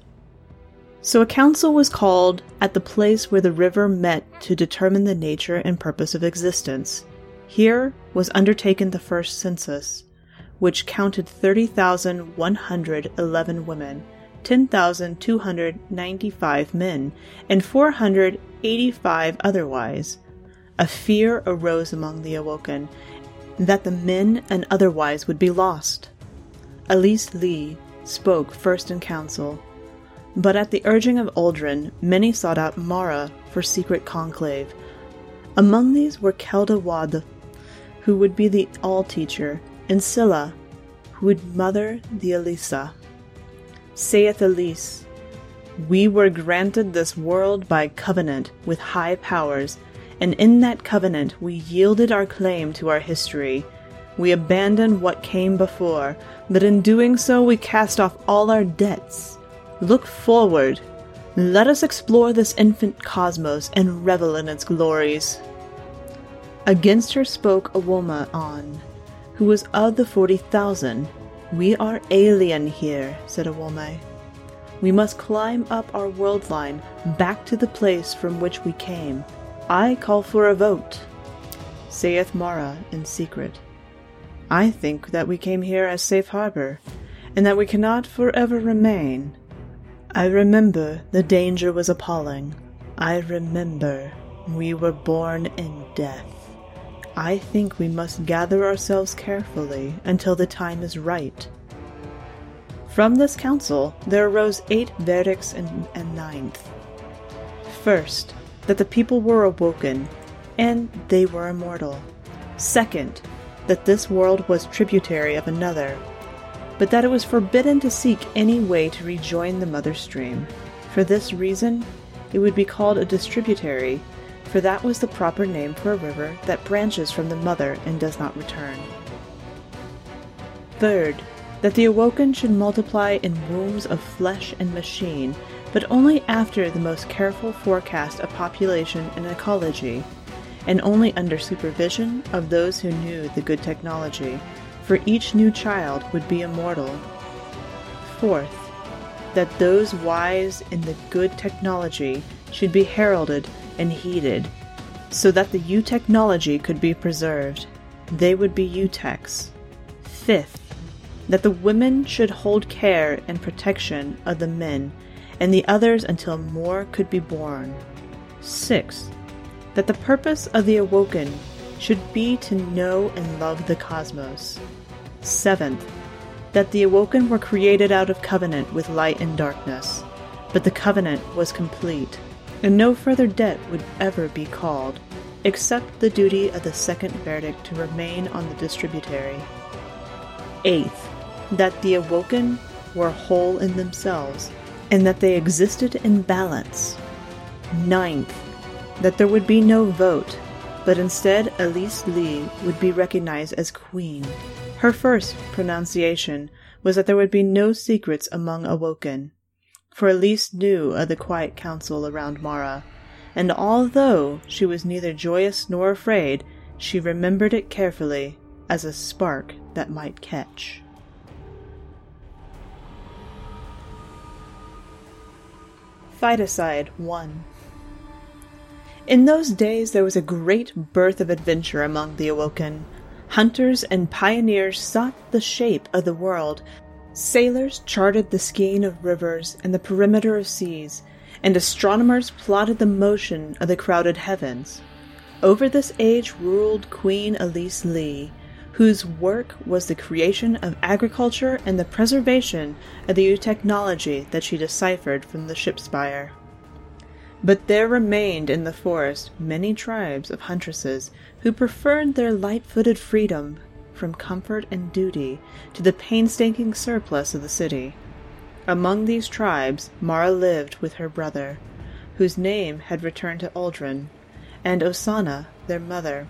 So a council was called at the place where the river met to determine the nature and purpose of existence. Here was undertaken the first census, which counted 30,111 women, 10,295 men, and 485 otherwise. A fear arose among the awoken that the men and otherwise would be lost. Elise Lee spoke first in council, but at the urging of Aldrin, many sought out Mara for secret conclave. Among these were Kelda Wad, who would be the all teacher, and Scylla, who would mother the Elisa. Saith Elise, We were granted this world by covenant with high powers, and in that covenant we yielded our claim to our history. We abandoned what came before, but in doing so we cast off all our debts. Look forward. Let us explore this infant cosmos and revel in its glories. Against her spoke Awoma-on, who was of the forty thousand. We are alien here, said Awome. We must climb up our world line back to the place from which we came. I call for a vote, saith Mara in secret. I think that we came here as safe harbor, and that we cannot forever remain. I remember the danger was appalling. I remember we were born in death. I think we must gather ourselves carefully until the time is right. From this council there arose eight verdicts and, and ninth. First, that the people were awoken, and they were immortal. Second, that this world was tributary of another, but that it was forbidden to seek any way to rejoin the mother stream. For this reason, it would be called a distributary, for that was the proper name for a river that branches from the mother and does not return. Third, that the awoken should multiply in wombs of flesh and machine, but only after the most careful forecast of population and ecology, and only under supervision of those who knew the good technology, for each new child would be immortal. Fourth, that those wise in the good technology should be heralded and heeded, so that the U technology could be preserved. They would be Utex. Fifth, that the women should hold care and protection of the men, and the others until more could be born. Sixth, that the purpose of the awoken should be to know and love the cosmos. Seventh, that the awoken were created out of covenant with light and darkness, but the covenant was complete and no further debt would ever be called, except the duty of the second verdict to remain on the distributary. Eighth, that the awoken were whole in themselves, and that they existed in balance. Ninth, that there would be no vote, but instead Elise Lee would be recognized as queen. Her first pronunciation was that there would be no secrets among awoken for Elise knew of the quiet council around Mara, and although she was neither joyous nor afraid, she remembered it carefully as a spark that might catch. Fighticide 1 In those days there was a great birth of adventure among the Awoken. Hunters and pioneers sought the shape of the world Sailors charted the skein of rivers and the perimeter of seas, and astronomers plotted the motion of the crowded heavens. Over this age ruled Queen Elise Lee, whose work was the creation of agriculture and the preservation of the technology that she deciphered from the ship spire. But there remained in the forest many tribes of huntresses who preferred their light footed freedom from comfort and duty to the painstaking surplus of the city. Among these tribes Mara lived with her brother, whose name had returned to Aldrin, and Osana, their mother.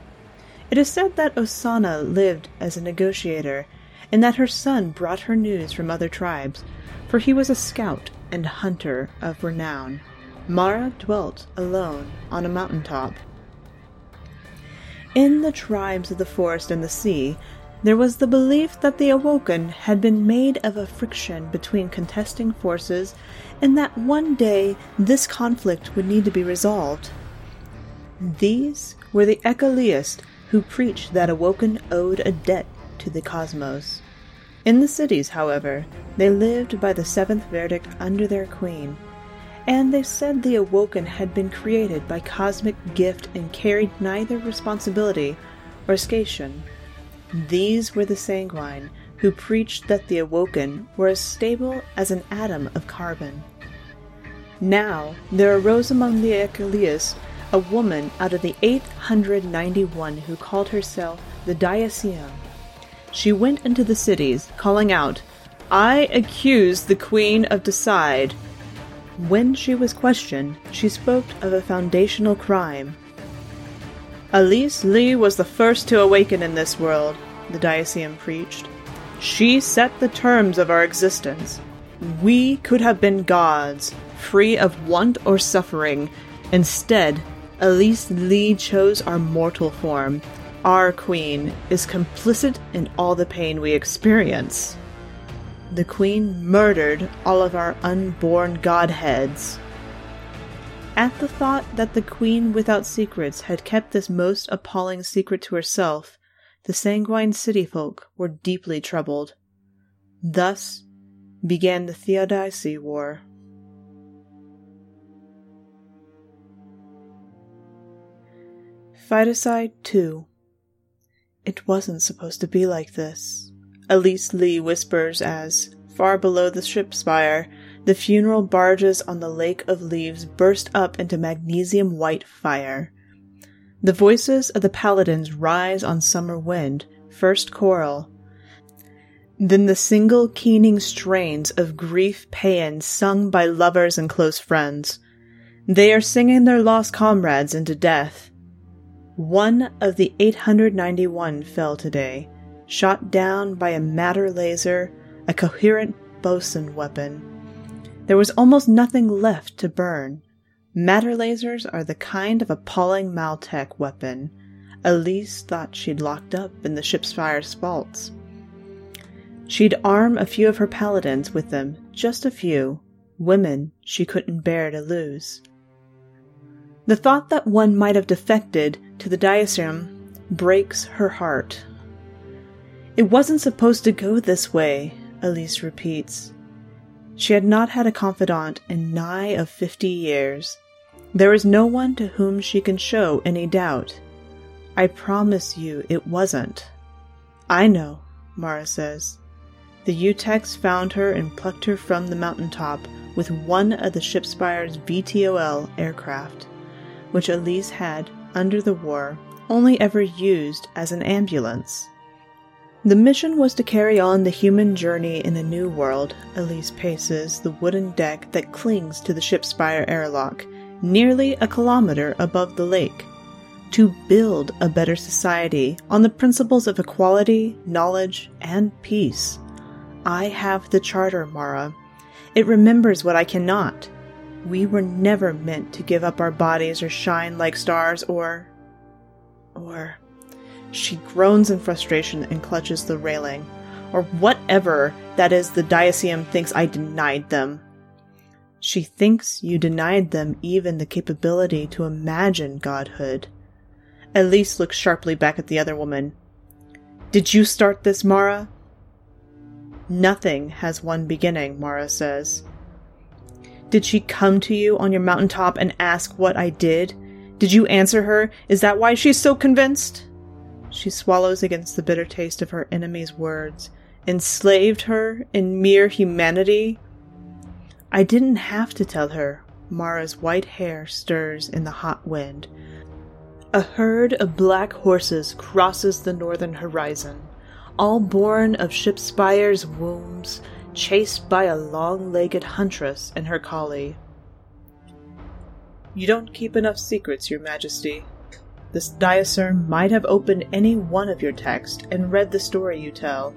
It is said that Osana lived as a negotiator, and that her son brought her news from other tribes, for he was a scout and hunter of renown. Mara dwelt alone on a mountain top. In the tribes of the forest and the sea, there was the belief that the Awoken had been made of a friction between contesting forces, and that one day this conflict would need to be resolved. These were the Ecalists who preached that Awoken owed a debt to the cosmos. In the cities, however, they lived by the seventh verdict under their queen, and they said the Awoken had been created by cosmic gift and carried neither responsibility or scation. These were the sanguine who preached that the Awoken were as stable as an atom of carbon. Now there arose among the Ecalists a woman out of the 891 who called herself the Diaseum. She went into the cities, calling out, I accuse the Queen of Decide. When she was questioned, she spoke of a foundational crime Elise Lee was the first to awaken in this world, the Diaseum preached. She set the terms of our existence. We could have been gods, free of want or suffering. Instead, Elise Lee chose our mortal form. Our queen is complicit in all the pain we experience. The queen murdered all of our unborn godheads. At the thought that the Queen without secrets had kept this most appalling secret to herself, the sanguine city folk were deeply troubled. Thus began the Theodicy War. Phytocide 2 It wasn't supposed to be like this. Elise Lee whispers as, far below the ship spire, the funeral barges on the lake of leaves burst up into magnesium white fire. The voices of the paladins rise on summer wind, first choral, then the single keening strains of grief paean sung by lovers and close friends. They are singing their lost comrades into death. One of the 891 fell today, shot down by a matter laser, a coherent boson weapon. There was almost nothing left to burn. Matter lasers are the kind of appalling Maltech weapon Elise thought she'd locked up in the ship spire's vaults. She'd arm a few of her paladins with them, just a few, women she couldn't bear to lose. The thought that one might have defected to the Diaseum breaks her heart. It wasn't supposed to go this way, Elise repeats. She had not had a confidant in nigh of fifty years. There is no one to whom she can show any doubt. I promise you it wasn't. I know, Mara says. The Utex found her and plucked her from the mountain top with one of the Shipspire's VTOL aircraft, which Elise had, under the war, only ever used as an ambulance. The mission was to carry on the human journey in a new world. Elise paces the wooden deck that clings to the ship's spire airlock, nearly a kilometer above the lake. To build a better society on the principles of equality, knowledge, and peace. I have the charter, Mara. It remembers what I cannot. We were never meant to give up our bodies or shine like stars or. or. She groans in frustration and clutches the railing. Or whatever that is the Diaseum thinks I denied them. She thinks you denied them even the capability to imagine godhood. Elise looks sharply back at the other woman. Did you start this, Mara? Nothing has one beginning, Mara says. Did she come to you on your mountain top and ask what I did? Did you answer her? Is that why she's so convinced? She swallows against the bitter taste of her enemy's words. Enslaved her in mere humanity? I didn't have to tell her. Mara's white hair stirs in the hot wind. A herd of black horses crosses the northern horizon, all born of ship spires' wombs, chased by a long legged huntress and her collie. You don't keep enough secrets, Your Majesty, this Diaseum might have opened any one of your texts and read the story you tell.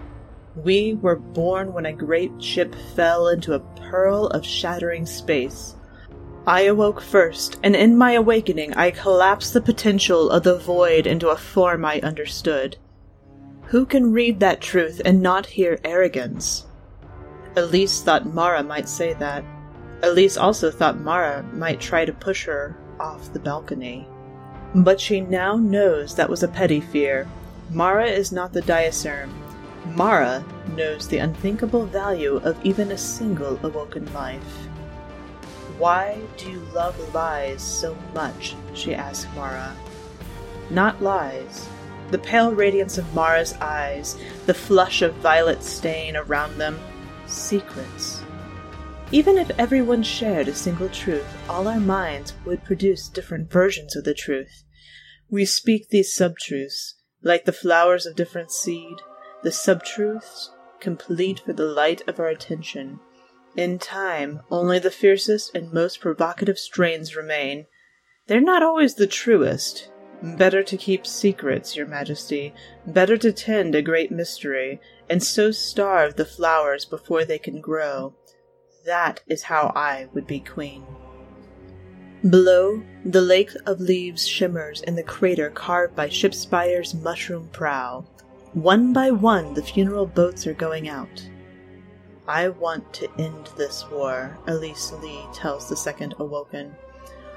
We were born when a great ship fell into a pearl of shattering space. I awoke first, and in my awakening I collapsed the potential of the void into a form I understood. Who can read that truth and not hear arrogance? Elise thought Mara might say that. Elise also thought Mara might try to push her off the balcony. But she now knows that was a petty fear. Mara is not the diacerm. Mara knows the unthinkable value of even a single awoken life. Why do you love lies so much? she asked Mara. Not lies. The pale radiance of Mara's eyes, the flush of violet stain around them, secrets. Even if everyone shared a single truth, all our minds would produce different versions of the truth. We speak these subtruths, like the flowers of different seed, the subtruths, complete for the light of our attention, in time, only the fiercest and most provocative strains remain. They're not always the truest. Better to keep secrets, your majesty, better to tend a great mystery, and so starve the flowers before they can grow. That is how I would be queen. Below, the lake of leaves shimmers in the crater carved by Ship Spire's mushroom prow. One by one, the funeral boats are going out. I want to end this war, Elise Lee tells the second awoken.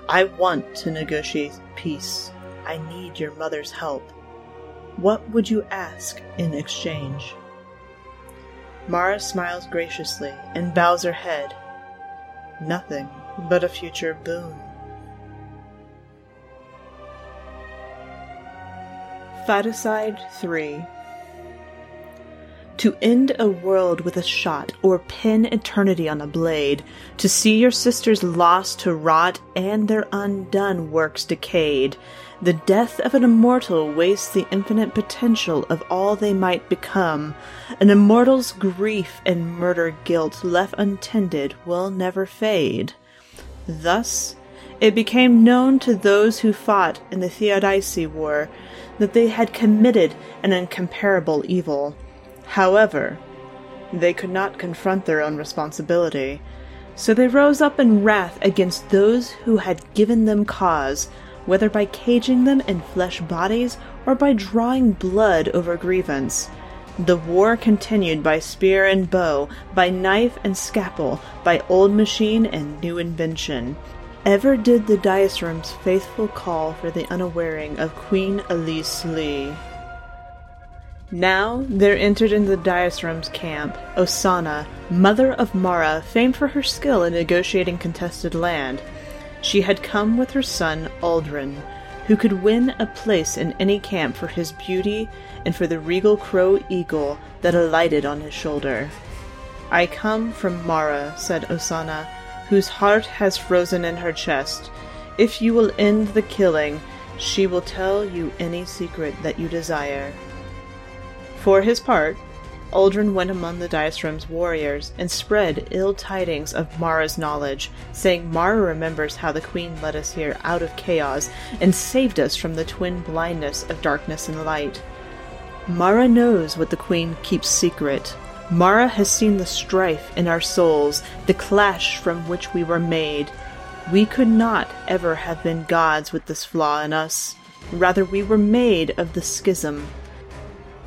I want to negotiate peace. I need your mother's help. What would you ask in exchange? Mara smiles graciously and bows her head. Nothing but a future boon. Faticide 3 to end a world with a shot or pin eternity on a blade, to see your sisters lost to rot and their undone works decayed. The death of an immortal wastes the infinite potential of all they might become. An immortal's grief and murder guilt left untended will never fade. Thus, it became known to those who fought in the Theodicy War that they had committed an incomparable evil However, they could not confront their own responsibility, so they rose up in wrath against those who had given them cause, whether by caging them in flesh bodies or by drawing blood over grievance. The war continued by spear and bow, by knife and scalpel, by old machine and new invention. Ever did the Diacerm's faithful call for the unawaring of Queen Elise Lee. Now there entered into the Diacerm's camp Osana, mother of Mara, famed for her skill in negotiating contested land. She had come with her son Aldrin, who could win a place in any camp for his beauty and for the regal crow eagle that alighted on his shoulder. I come from Mara, said Osana, whose heart has frozen in her chest. If you will end the killing, she will tell you any secret that you desire. For his part, Aldrin went among the Diacerm's warriors and spread ill tidings of Mara's knowledge, saying Mara remembers how the Queen led us here out of chaos and saved us from the twin blindness of darkness and light. Mara knows what the Queen keeps secret. Mara has seen the strife in our souls, the clash from which we were made. We could not ever have been gods with this flaw in us. Rather, we were made of the schism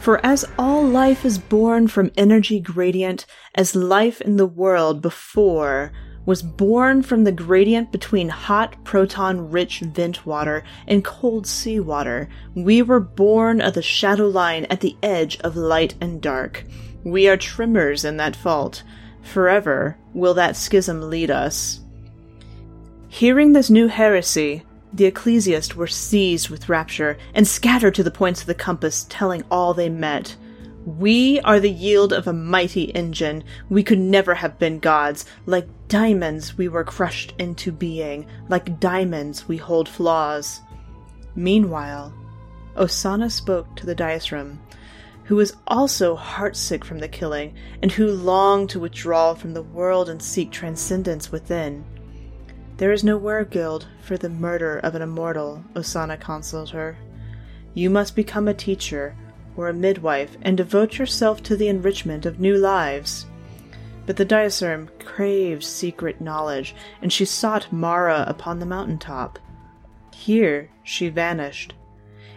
for as all life is born from energy gradient, as life in the world before was born from the gradient between hot proton rich vent water and cold sea water, we were born of the shadow line at the edge of light and dark. We are trimmers in that fault. Forever will that schism lead us. Hearing this new heresy, the ecclesiasts were seized with rapture and scattered to the points of the compass, telling all they met. We are the yield of a mighty engine. We could never have been gods. Like diamonds, we were crushed into being. Like diamonds, we hold flaws. Meanwhile, Osana spoke to the Diacerm, who was also heartsick from the killing, and who longed to withdraw from the world and seek transcendence within. There is no wergild for the murder of an immortal, Osana consoled her. You must become a teacher or a midwife and devote yourself to the enrichment of new lives. but the Diasurm craved secret knowledge, and she sought Mara upon the mountain top. Here she vanished.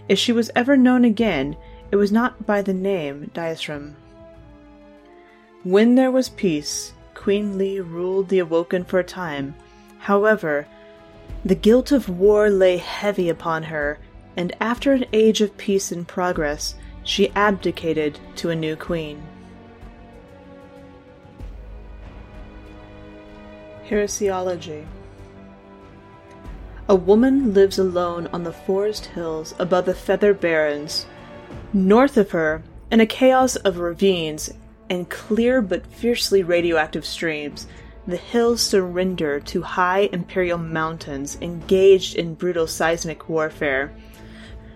If she was ever known again, it was not by the name Diasurm. When there was peace, Queen Lee ruled the Awoken for a time. However, the guilt of war lay heavy upon her, and after an age of peace and progress, she abdicated to a new queen. Heresiology A woman lives alone on the forest hills above the Feather Barrens. North of her, in a chaos of ravines and clear but fiercely radioactive streams, the hills surrender to high imperial mountains engaged in brutal seismic warfare.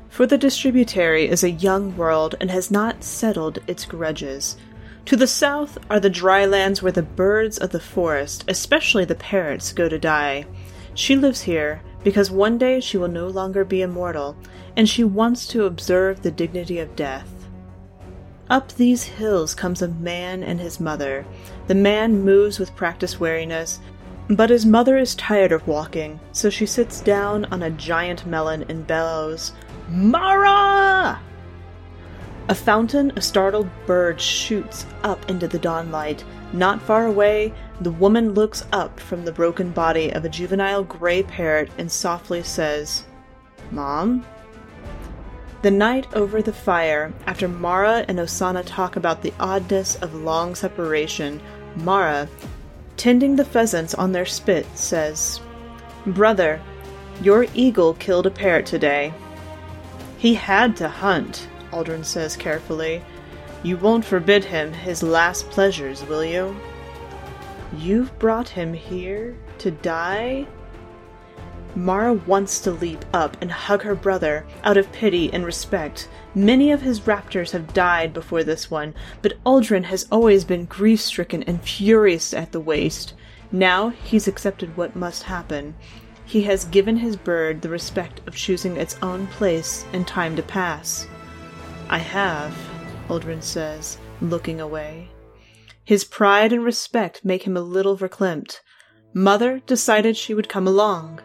For the distributary is a young world and has not settled its grudges. To the south are the dry lands where the birds of the forest, especially the parrots, go to die. She lives here because one day she will no longer be immortal, and she wants to observe the dignity of death. Up these hills comes a man and his mother. The man moves with practiced wariness, but his mother is tired of walking, so she sits down on a giant melon and bellows, Mara! A fountain a startled bird shoots up into the dawnlight. Not far away, the woman looks up from the broken body of a juvenile gray parrot and softly says, Mom? The night over the fire, after Mara and Osana talk about the oddness of long separation, Mara, tending the pheasants on their spit, says, Brother, your eagle killed a parrot today. He had to hunt, Uldren says carefully. You won't forbid him his last pleasures, will you? You've brought him here to die? Mara wants to leap up and hug her brother out of pity and respect. Many of his raptors have died before this one, but Uldren has always been grief stricken and furious at the waste. Now he's accepted what must happen. He has given his bird the respect of choosing its own place and time to pass. I have, Uldren says, looking away. His pride and respect make him a little verklempt. Mother decided she would come along.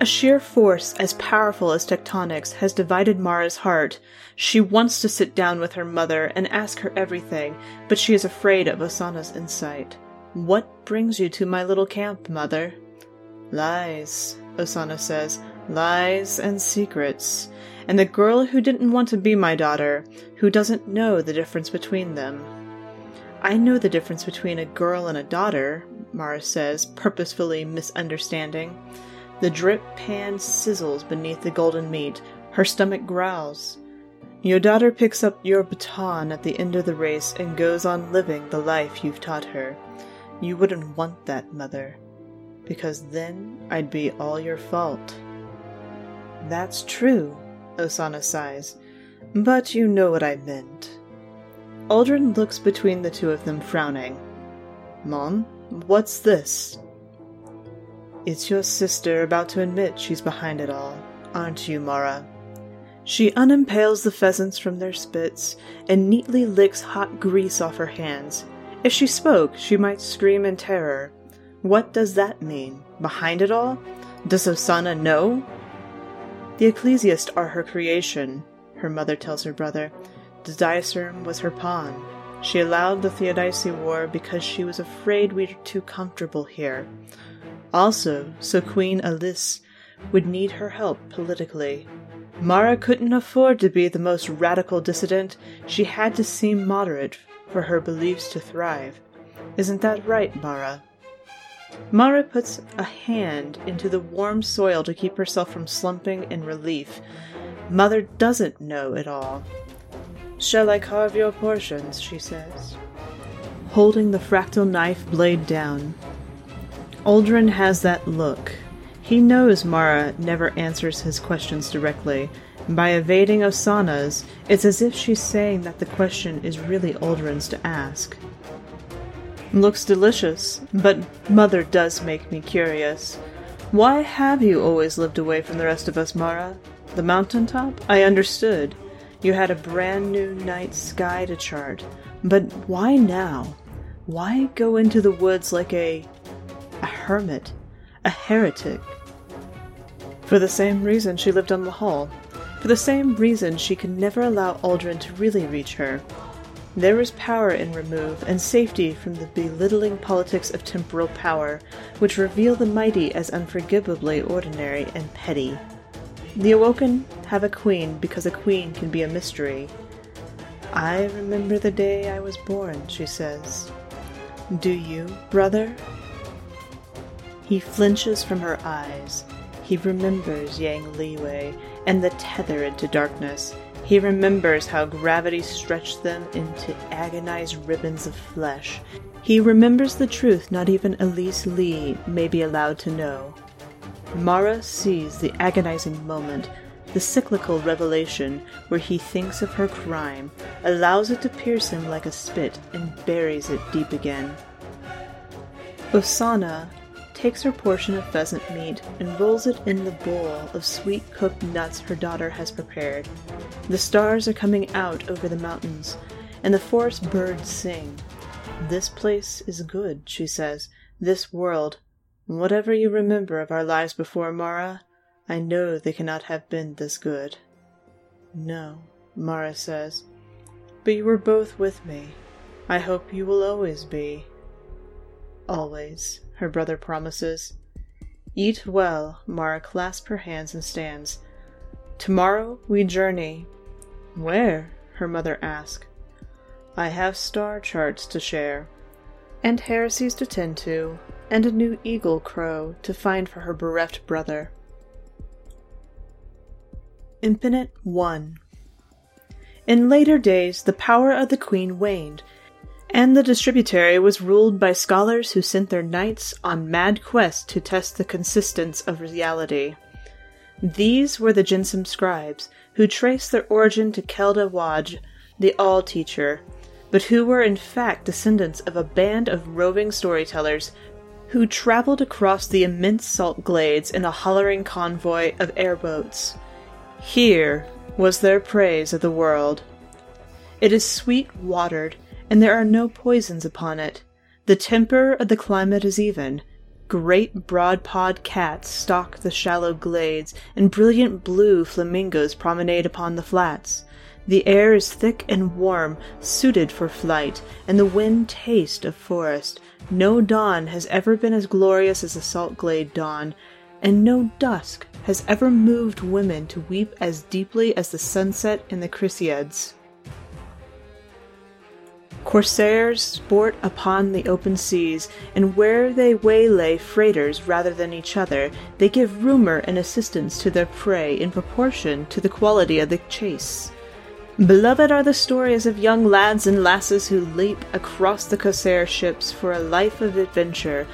A sheer force as powerful as tectonics has divided Mara's heart. She wants to sit down with her mother and ask her everything, but she is afraid of Osana's insight. What brings you to my little camp, mother? Lies, Osana says. Lies and secrets. And the girl who didn't want to be my daughter, who doesn't know the difference between them. I know the difference between a girl and a daughter, Mara says, purposefully misunderstanding. The drip pan sizzles beneath the golden meat. Her stomach growls. Your daughter picks up your baton at the end of the race and goes on living the life you've taught her. You wouldn't want that, Mother, because then I'd be all your fault. That's true, Osana sighs, but you know what I meant. Uldren looks between the two of them, frowning. Mom, what's this? It's your sister about to admit she's behind it all, aren't you, Mara? She unimpales the pheasants from their spits and neatly licks hot grease off her hands. If she spoke, she might scream in terror. What does that mean? Behind it all? Does Osana know? The Ecclesiast are her creation, her mother tells her brother. The Diasurm was her pawn. She allowed the Theodicy War because she was afraid we were too comfortable here. Also, so Queen Alice would need her help politically. Mara couldn't afford to be the most radical dissident, she had to seem moderate for her beliefs to thrive. Isn't that right, Mara? Mara puts a hand into the warm soil to keep herself from slumping in relief. Mother doesn't know it all. Shall I carve your portions? she says, holding the fractal knife blade down. Uldren has that look. He knows Mara never answers his questions directly. By evading Osana's, it's as if she's saying that the question is really Uldren's to ask. Looks delicious, but Mother does make me curious. Why have you always lived away from the rest of us, Mara? The mountaintop? I understood. You had a brand new night sky to chart. But why now? Why go into the woods like a. a hermit? A heretic? For the same reason she lived on the Hall. For the same reason she could never allow Uldren to really reach her. There was power in remove, and safety from the belittling politics of temporal power, which reveal the mighty as unforgivably ordinary and petty. The Awoken have a queen because a queen can be a mystery. I remember the day I was born, she says. Do you, brother? He flinches from her eyes. He remembers Yang Liwei and the tether into darkness. He remembers how gravity stretched them into agonized ribbons of flesh. He remembers the truth not even Elise Lee may be allowed to know. Mara sees the agonizing moment, the cyclical revelation where he thinks of her crime, allows it to pierce him like a spit, and buries it deep again. Osana takes her portion of pheasant meat and rolls it in the bowl of sweet cooked nuts her daughter has prepared. The stars are coming out over the mountains, and the forest birds sing. This place is good, she says, this world. Whatever you remember of our lives before, Mara, I know they cannot have been this good. No, Mara says, but you were both with me. I hope you will always be. Always her brother promises. Eat well, Mara clasps her hands and stands. Tomorrow we journey. Where? her mother asks. I have star charts to share, and heresies to tend to, and a new eagle crow to find for her bereft brother. Infinite 1 In later days, the power of the queen waned, and the distributary was ruled by scholars who sent their knights on mad quests to test the consistence of reality. These were the Jinsum scribes, who traced their origin to Kelda Waj, the All Teacher, but who were in fact descendants of a band of roving storytellers who traveled across the immense salt glades in a hollering convoy of airboats. Here was their praise of the world. It is sweet watered and there are no poisons upon it. The temper of the climate is even. Great broad-pawed cats stalk the shallow glades, and brilliant blue flamingos promenade upon the flats. The air is thick and warm, suited for flight, and the wind taste of forest. No dawn has ever been as glorious as the salt glade dawn, and no dusk has ever moved women to weep as deeply as the sunset in the Chrysiades. Corsairs sport upon the open seas, and where they waylay freighters rather than each other, they give rumor and assistance to their prey in proportion to the quality of the chase. Beloved are the stories of young lads and lasses who leap across the corsair ships for a life of adventure.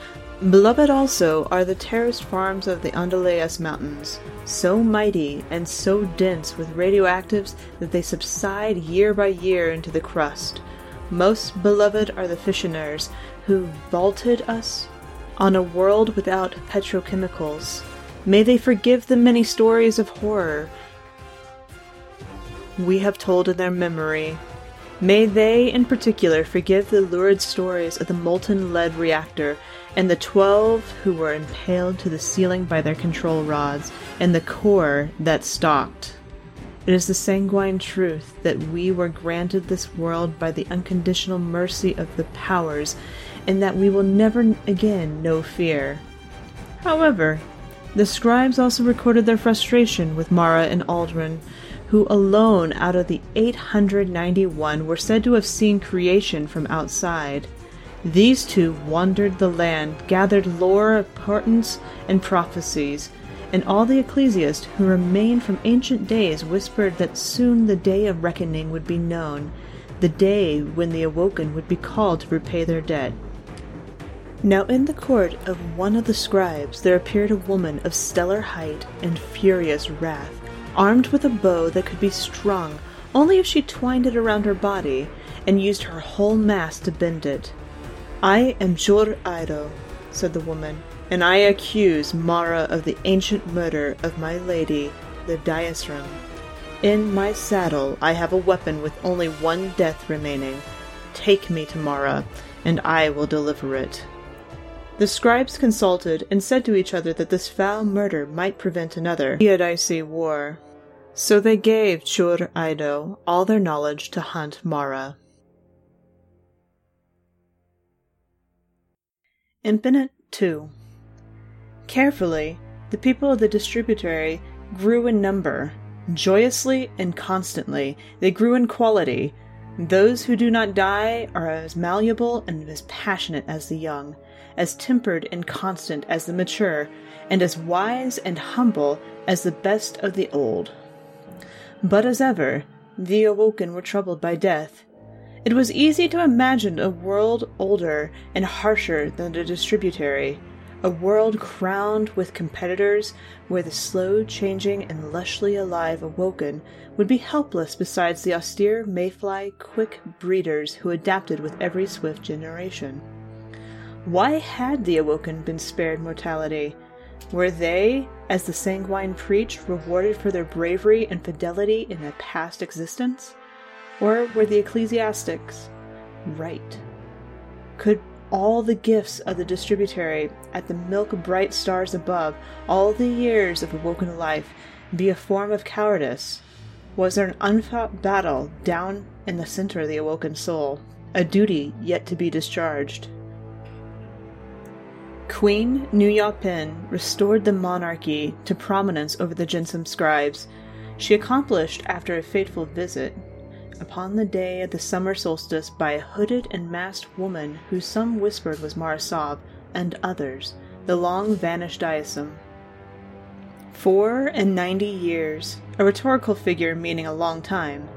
Beloved also are the terraced farms of the Andalus Mountains, so mighty and so dense with radioactives that they subside year by year into the crust. Most beloved are the Fissioners who vaulted us on a world without petrochemicals. May they forgive the many stories of horror we have told in their memory. May they, in particular, forgive the lurid stories of the molten lead reactor and the twelve who were impaled to the ceiling by their control rods and the core that stalked. It is the sanguine truth that we were granted this world by the unconditional mercy of the powers, and that we will never again know fear. However, the scribes also recorded their frustration with Mara and Aldrin, who alone out of the 891 were said to have seen creation from outside. These two wandered the land, gathered lore, portents, and prophecies, and all the ecclesiasts who remained from ancient days whispered that soon the day of reckoning would be known, the day when the awoken would be called to repay their debt. Now in the court of one of the scribes there appeared a woman of stellar height and furious wrath, armed with a bow that could be strung only if she twined it around her body and used her whole mass to bend it. I am Sjur Eido, said the woman, and I accuse Mara of the ancient murder of my lady, the Diasram. In my saddle I have a weapon with only one death remaining. Take me to Mara, and I will deliver it. The scribes consulted and said to each other that this foul murder might prevent another Theodicy war. So they gave Sjur Eido all their knowledge to hunt Mara. Infinite 2 Carefully, the people of the distributary grew in number. Joyously and constantly, they grew in quality. Those who do not die are as malleable and as passionate as the young, as tempered and constant as the mature, and as wise and humble as the best of the old. But as ever, the awoken were troubled by death, it was easy to imagine a world older and harsher than the distributary, a world crowned with competitors where the slow changing and lushly alive awoken would be helpless beside the austere mayfly quick breeders who adapted with every swift generation. Why had the awoken been spared mortality? Were they, as the sanguine preach, rewarded for their bravery and fidelity in a past existence? Or were the ecclesiastics right? Could all the gifts of the distributary at the milk bright stars above, all the years of awoken life, be a form of cowardice? Was there an unfought battle down in the center of the awoken soul, a duty yet to be discharged? Queen Nuya Pen restored the monarchy to prominence over the Jinsum scribes. She accomplished, after a fateful visit, upon the day of the summer solstice by a hooded and masked woman who some whispered was Mara Sov, and others, the long vanished Diasum. Four and ninety years, a rhetorical figure meaning a long time.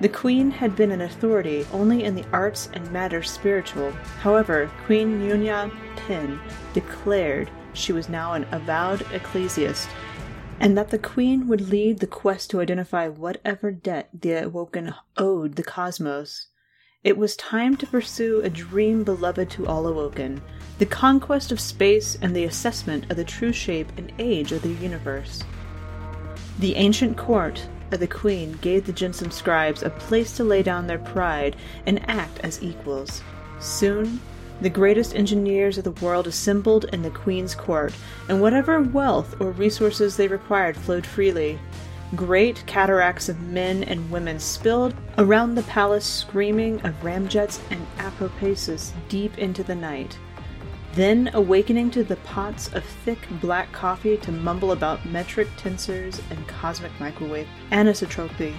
The queen had been an authority only in the arts and matters spiritual. However, Queen Nuya Pin declared she was now an avowed ecclesiast and that the Queen would lead the quest to identify whatever debt the Awoken owed the cosmos. It was time to pursue a dream beloved to all Awoken the conquest of space and the assessment of the true shape and age of the universe. The ancient court of the Queen gave the Jinsum scribes a place to lay down their pride and act as equals. Soon, the greatest engineers of the world assembled in the Queen's court, and whatever wealth or resources they required flowed freely. Great cataracts of men and women spilled around the palace, screaming of ramjets and apoapses deep into the night. Then, awakening to the pots of thick black coffee to mumble about metric tensors and cosmic microwave anisotropy.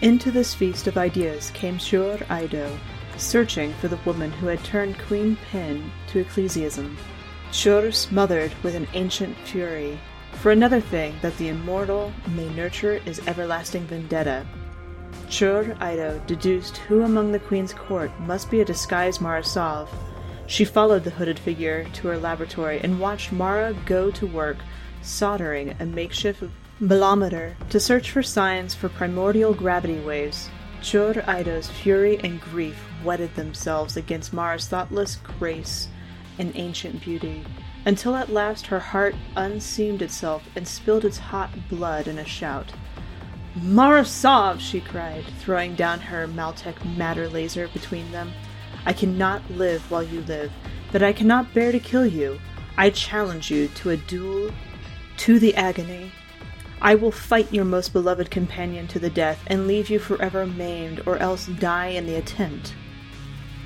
Into this feast of ideas came Sjur Eido, searching for the woman who had turned Queen Pen to ecclesiasm. Sjur smothered with an ancient fury. For another thing that the immortal may nurture is everlasting vendetta. Sjur Eido deduced who among the queen's court must be a disguised Mara Sov. She followed the hooded figure to her laboratory and watched Mara go to work soldering a makeshift bolometer to search for signs for primordial gravity waves. Sjur Eido's fury and grief whetted themselves against Mara's thoughtless grace and ancient beauty, until at last her heart unseamed itself and spilled its hot blood in a shout. Mara Sov! she cried, throwing down her Maltech matter laser between them. I cannot live while you live, but I cannot bear to kill you. I challenge you to a duel to the agony. I will fight your most beloved companion to the death and leave you forever maimed, or else die in the attempt.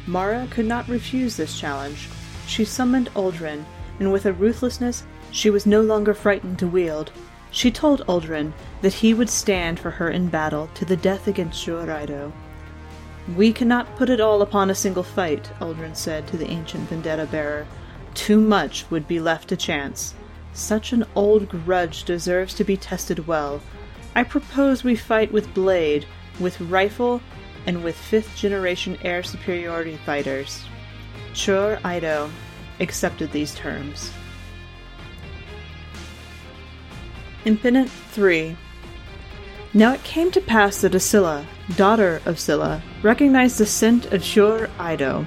Mara could not refuse this challenge. She summoned Uldren, and with a ruthlessness she was no longer frightened to wield, she told Uldren that he would stand for her in battle to the death against Sjur Eido. We cannot put it all upon a single fight, Uldren said to the ancient vendetta bearer. Too much would be left to chance. Such an old grudge deserves to be tested well. I propose we fight with blade, with rifle, and with fifth generation air superiority fighters. Sjur Eido accepted these terms. Infinite 3 Now it came to pass that Asilla, daughter of Silla, recognized the scent of Sjur Eido,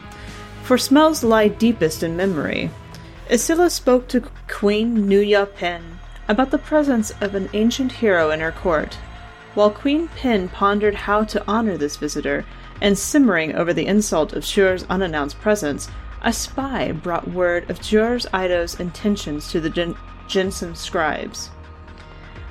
for smells lie deepest in memory. Asilla spoke to Queen Nuya Pen about the presence of an ancient hero in her court. While Queen Pen pondered how to honor this visitor, and simmering over the insult of Sjur's unannounced presence, a spy brought word of Jur's Eido's intentions to the Jinsum scribes.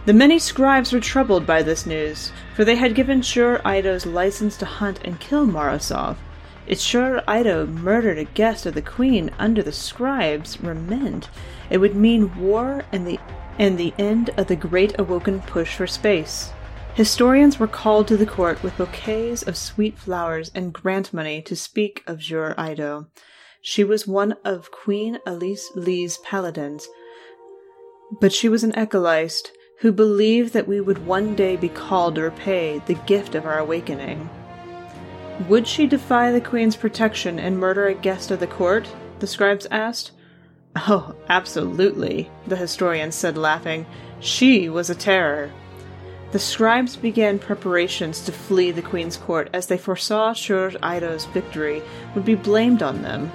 The many scribes were troubled by this news, for they had given Sjur Eido's license to hunt and kill Mara Sov. If Sjur Eido murdered a guest of the queen under the scribes were meant, it would mean war and the and the end of the great awoken push for space. Historians were called to the court with bouquets of sweet flowers and grant money to speak of Sjur Eido. She was one of Queen Elise Lee's paladins, but she was an Ecolist who believed that we would one day be called to repay the gift of our awakening. Would she defy the queen's protection and murder a guest of the court? The scribes asked. Oh, absolutely, the historian said, laughing. She was a terror. The scribes began preparations to flee the queen's court as they foresaw Sjur Eido's victory would be blamed on them.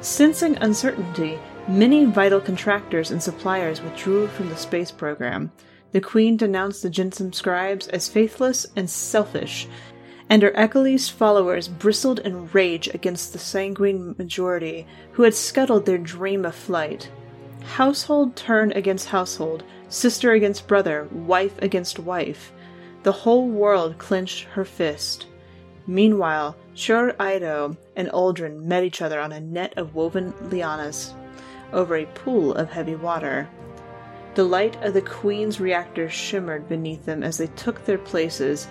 Sensing uncertainty, many vital contractors and suppliers withdrew from the space program. The queen denounced the Jinsum scribes as faithless and selfish and her Ecolist followers bristled in rage against the sanguine majority who had scuttled their dream of flight. Household turned against household, sister against brother, wife against wife. The whole world clenched her fist. Meanwhile, Sjur Eido and Uldren met each other on a net of woven lianas over a pool of heavy water. The light of the Queen's reactor shimmered beneath them as they took their places,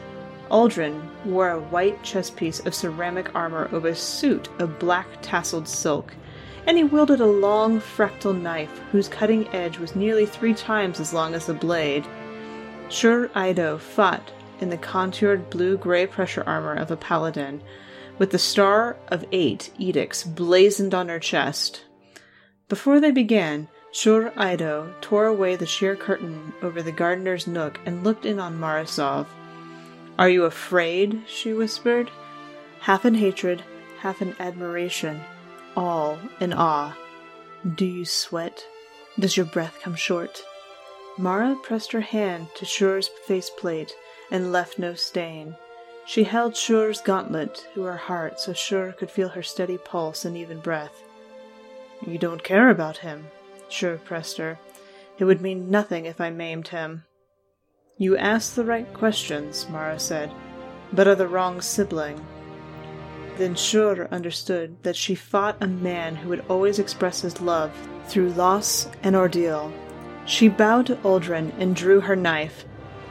Uldren wore a white chest piece of ceramic armor over a suit of black tasseled silk, and he wielded a long fractal knife whose cutting edge was nearly three times as long as the blade. Sjur Eido fought in the contoured blue gray pressure armor of a paladin, with the star of eight edicts blazoned on her chest. Before they began, Sjur Eido tore away the sheer curtain over the gardener's nook and looked in on Mara Sov. Are you afraid? she whispered, half in hatred, half in admiration, all in awe. Do you sweat? Does your breath come short? Mara pressed her hand to Sjur's faceplate and left no stain. She held Sjur's gauntlet to her heart so Sjur could feel her steady pulse and even breath. You don't care about him, Sjur pressed her. It would mean nothing if I maimed him. You ask the right questions, Mara said, but are the wrong sibling. Then Sjur understood that she fought a man who would always express his love through loss and ordeal. She bowed to Uldren and drew her knife.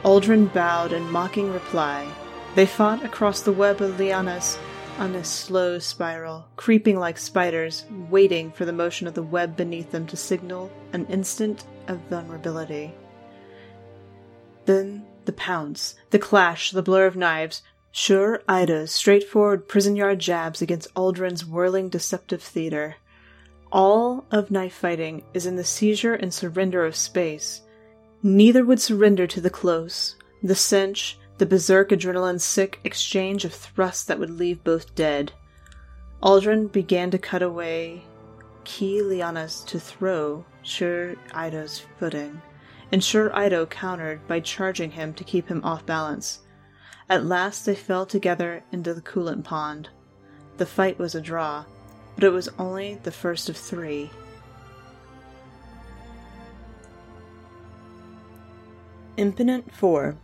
Uldren bowed in mocking reply. They fought across the web of lianas on a slow spiral, creeping like spiders, waiting for the motion of the web beneath them to signal an instant of vulnerability. Then the pounce, the clash, the blur of knives, Sjur Eido's straightforward prison yard jabs against Uldren's whirling deceptive theater. All of knife fighting is in the seizure and surrender of space. Neither would surrender to the close, the cinch, the berserk adrenaline sick exchange of thrusts that would leave both dead. Uldren began to cut away key lianas to throw Sjur Eido's footing and Sjur Eido countered by charging him to keep him off balance. At last they fell together into the coolant pond. The fight was a draw, but it was only the first of three. Impotent 4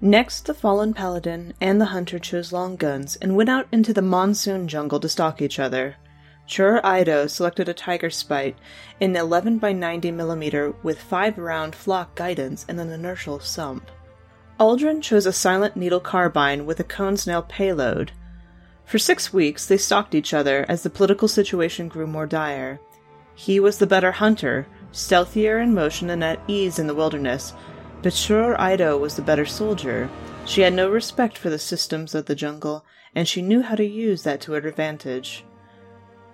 Next, the fallen paladin and the hunter chose long guns and went out into the monsoon jungle to stalk each other. Sjur Eido selected a Tiger Spite in 11 by 90 mm with 5 round flock guidance and an inertial sump. Uldren chose a silent needle carbine with a cone snail payload. For six weeks, they stalked each other as the political situation grew more dire. He was the better hunter, stealthier in motion and at ease in the wilderness, but Sjur Eido was the better soldier. She had no respect for the systems of the jungle, and she knew how to use that to her advantage.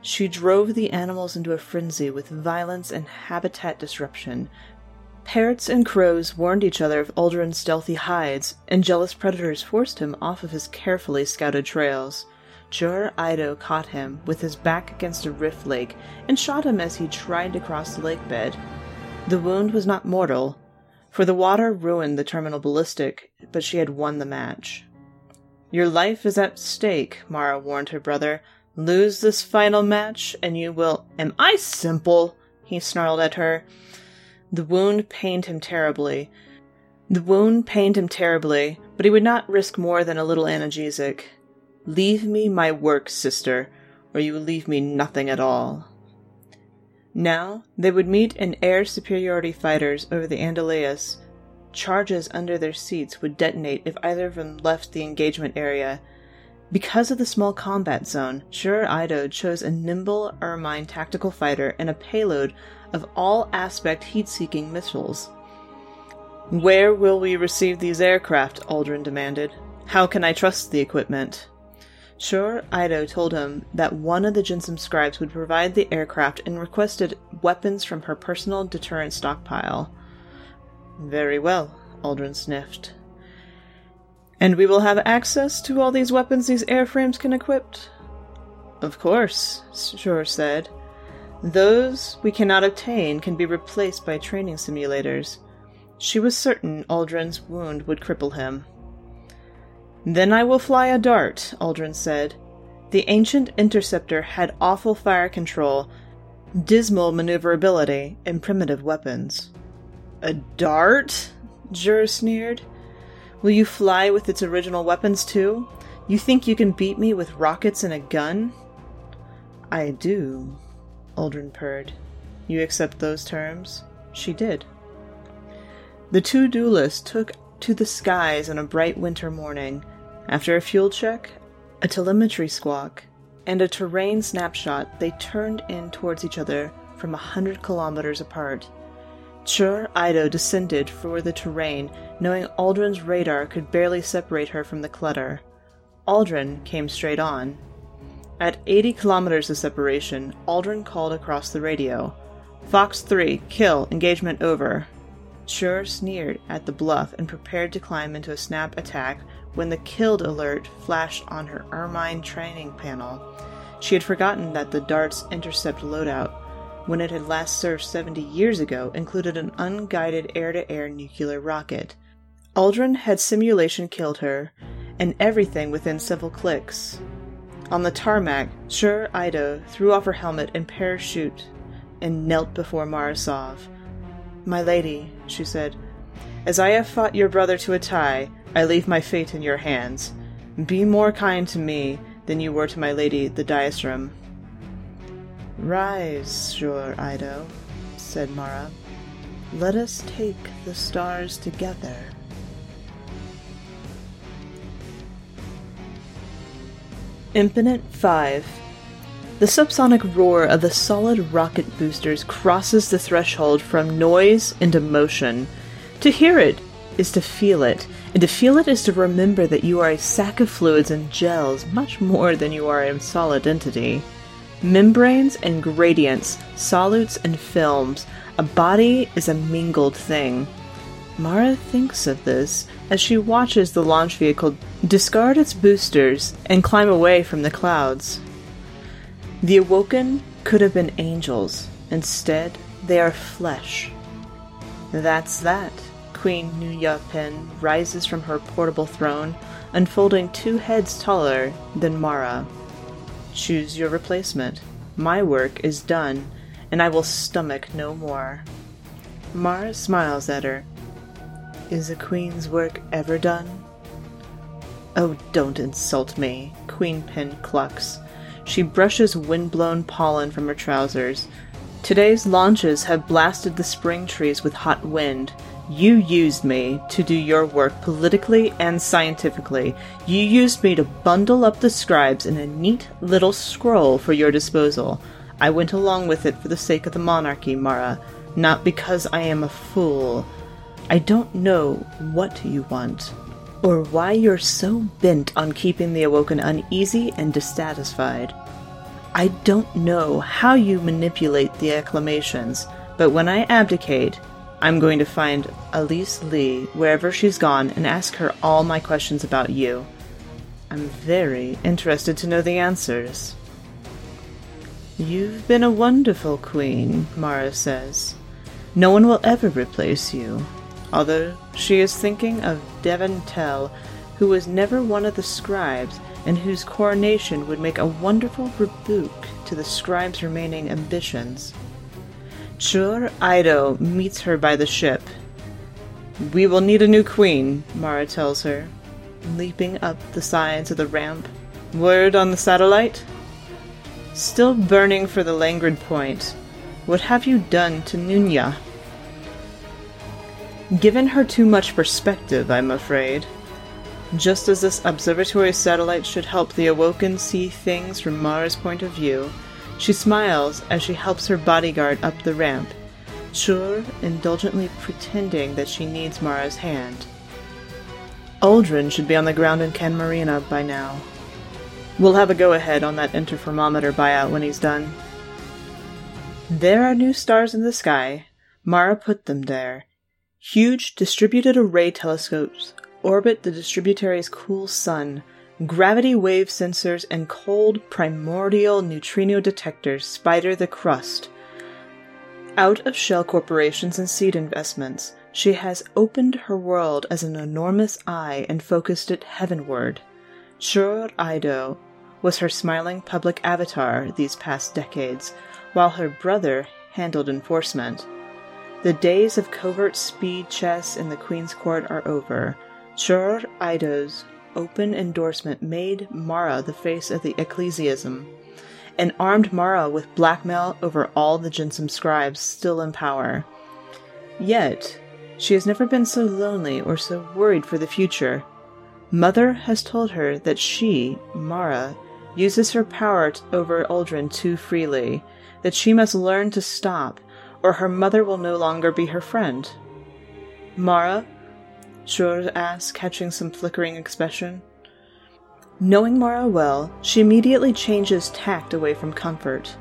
She drove the animals into a frenzy with violence and habitat disruption. Parrots and crows warned each other of Uldren's stealthy hides, and jealous predators forced him off of his carefully scouted trails. Sjur Eido caught him with his back against a rift lake and shot him as he tried to cross the lake bed. The wound was not mortal, for the water ruined the terminal ballistic, but she had won the match. Your life is at stake, Mara warned her brother. Lose this final match, and you will. Am I simple? he snarled at her. The wound pained him terribly. The wound pained him terribly, but he would not risk more than a little analgesic. Leave me my work, sister, or you will leave me nothing at all. Now they would meet in air superiority fighters over the Andaleas. Charges under their seats would detonate if either of them left the engagement area. Because of the small combat zone, Sjur Eido chose a nimble Ermine tactical fighter and a payload of all aspect heat seeking missiles. Where will we receive these aircraft? Uldren demanded. How can I trust the equipment? Sjur, Eido told him that one of the Jinsum scribes would provide the aircraft and requested weapons from her personal deterrent stockpile. Very well, Uldren sniffed. And we will have access to all these weapons these airframes can equip? Of course, Sjur said. Those we cannot obtain can be replaced by training simulators. She was certain Uldren's wound would cripple him. Then I will fly a dart, Uldren said. The ancient interceptor had awful fire control, dismal maneuverability, and primitive weapons. A dart? Sjur sneered. Will you fly with its original weapons too? You think you can beat me with rockets and a gun? I do, Uldren purred. You accept those terms? She did. The two duelists took to the skies on a bright winter morning, after a fuel check, a telemetry squawk, and a terrain snapshot, they turned in towards each other from a hundred kilometers apart. Sjur Eido descended for the terrain, knowing Uldren's radar could barely separate her from the clutter. Uldren came straight on. At 80 kilometers of separation, Uldren called across the radio. Fox 3, kill, engagement over. Sjur sneered at the bluff and prepared to climb into a snap attack when the killed alert flashed on her Ermine training panel. She had forgotten that the Dart's intercept loadout, when it had last served 70 years ago, included an unguided air to air nuclear rocket. Uldren had simulation killed her, and everything within several clicks. On the tarmac, Sjur Eido threw off her helmet and parachute and knelt before Mara Sov. My lady, she said, as I have fought your brother to a tie, I leave my fate in your hands. Be more kind to me than you were to my lady, the Diastrum. Rise, Sjur Eido, said Mara. Let us take the stars together. Infinite 5 The subsonic roar of the solid rocket boosters crosses the threshold from noise into motion. To hear it is to feel it, and to feel it is to remember that you are a sack of fluids and gels much more than you are a solid entity. Membranes and gradients, solutes and films, a body is a mingled thing. Mara thinks of this as she watches the launch vehicle discard its boosters and climb away from the clouds. The Awoken could have been angels. Instead, they are flesh. That's that. Queen Nuya Pen rises from her portable throne, unfolding two heads taller than Mara. Choose your replacement. My work is done, and I will stomach no more. Mara smiles at her. Is a queen's work ever done? Oh, don't insult me, Queen Pen clucks. She brushes wind-blown pollen from her trousers. Today's launches have blasted the spring trees with hot wind, you used me to do your work politically and scientifically. You used me to bundle up the scribes in a neat little scroll for your disposal. I went along with it for the sake of the monarchy, Mara, not because I am a fool. I don't know what you want, or why you're so bent on keeping the Awoken uneasy and dissatisfied. I don't know how you manipulate the acclamations, but when I abdicate, I'm going to find Elise Lee wherever she's gone and ask her all my questions about you. I'm very interested to know the answers. You've been a wonderful queen, Mara says. No one will ever replace you. Although she is thinking of Devon Tell, who was never one of the scribes and whose coronation would make a wonderful rebuke to the scribe's remaining ambitions. Sjur Eido meets her by the ship. We will need a new queen, Mara tells her, leaping up the sides of the ramp. Word on the satellite? Still burning for the Lagrange point. What have you done to Nuya? Given her too much perspective, I'm afraid. Just as this observatory satellite should help the Awoken see things from Mara's point of view, she smiles as she helps her bodyguard up the ramp, Sjur indulgently pretending that she needs Mara's hand. Uldren should be on the ground in Canmarina by now. We'll have a go ahead on that interferometer buyout when he's done. There are new stars in the sky. Mara put them there. Huge distributed array telescopes orbit the distributary's cool sun, gravity wave sensors and cold primordial neutrino detectors spider the crust. Out of shell corporations and seed investments, she has opened her world as an enormous eye and focused it heavenward. Sjur Eido was her smiling public avatar these past decades, while her brother handled enforcement. The days of covert speed chess in the Queen's Court are over. Sjur Eido's open endorsement made Mara the face of the ecclesiasm, and armed Mara with blackmail over all the Jinsum scribes still in power. Yet, she has never been so lonely or so worried for the future. Mother has told her that she, Mara, uses her power over Uldren too freely, that she must learn to stop, or her mother will no longer be her friend. Mara Sjur asked, catching some flickering expression. Knowing Mara well, she immediately changes tact away from comfort.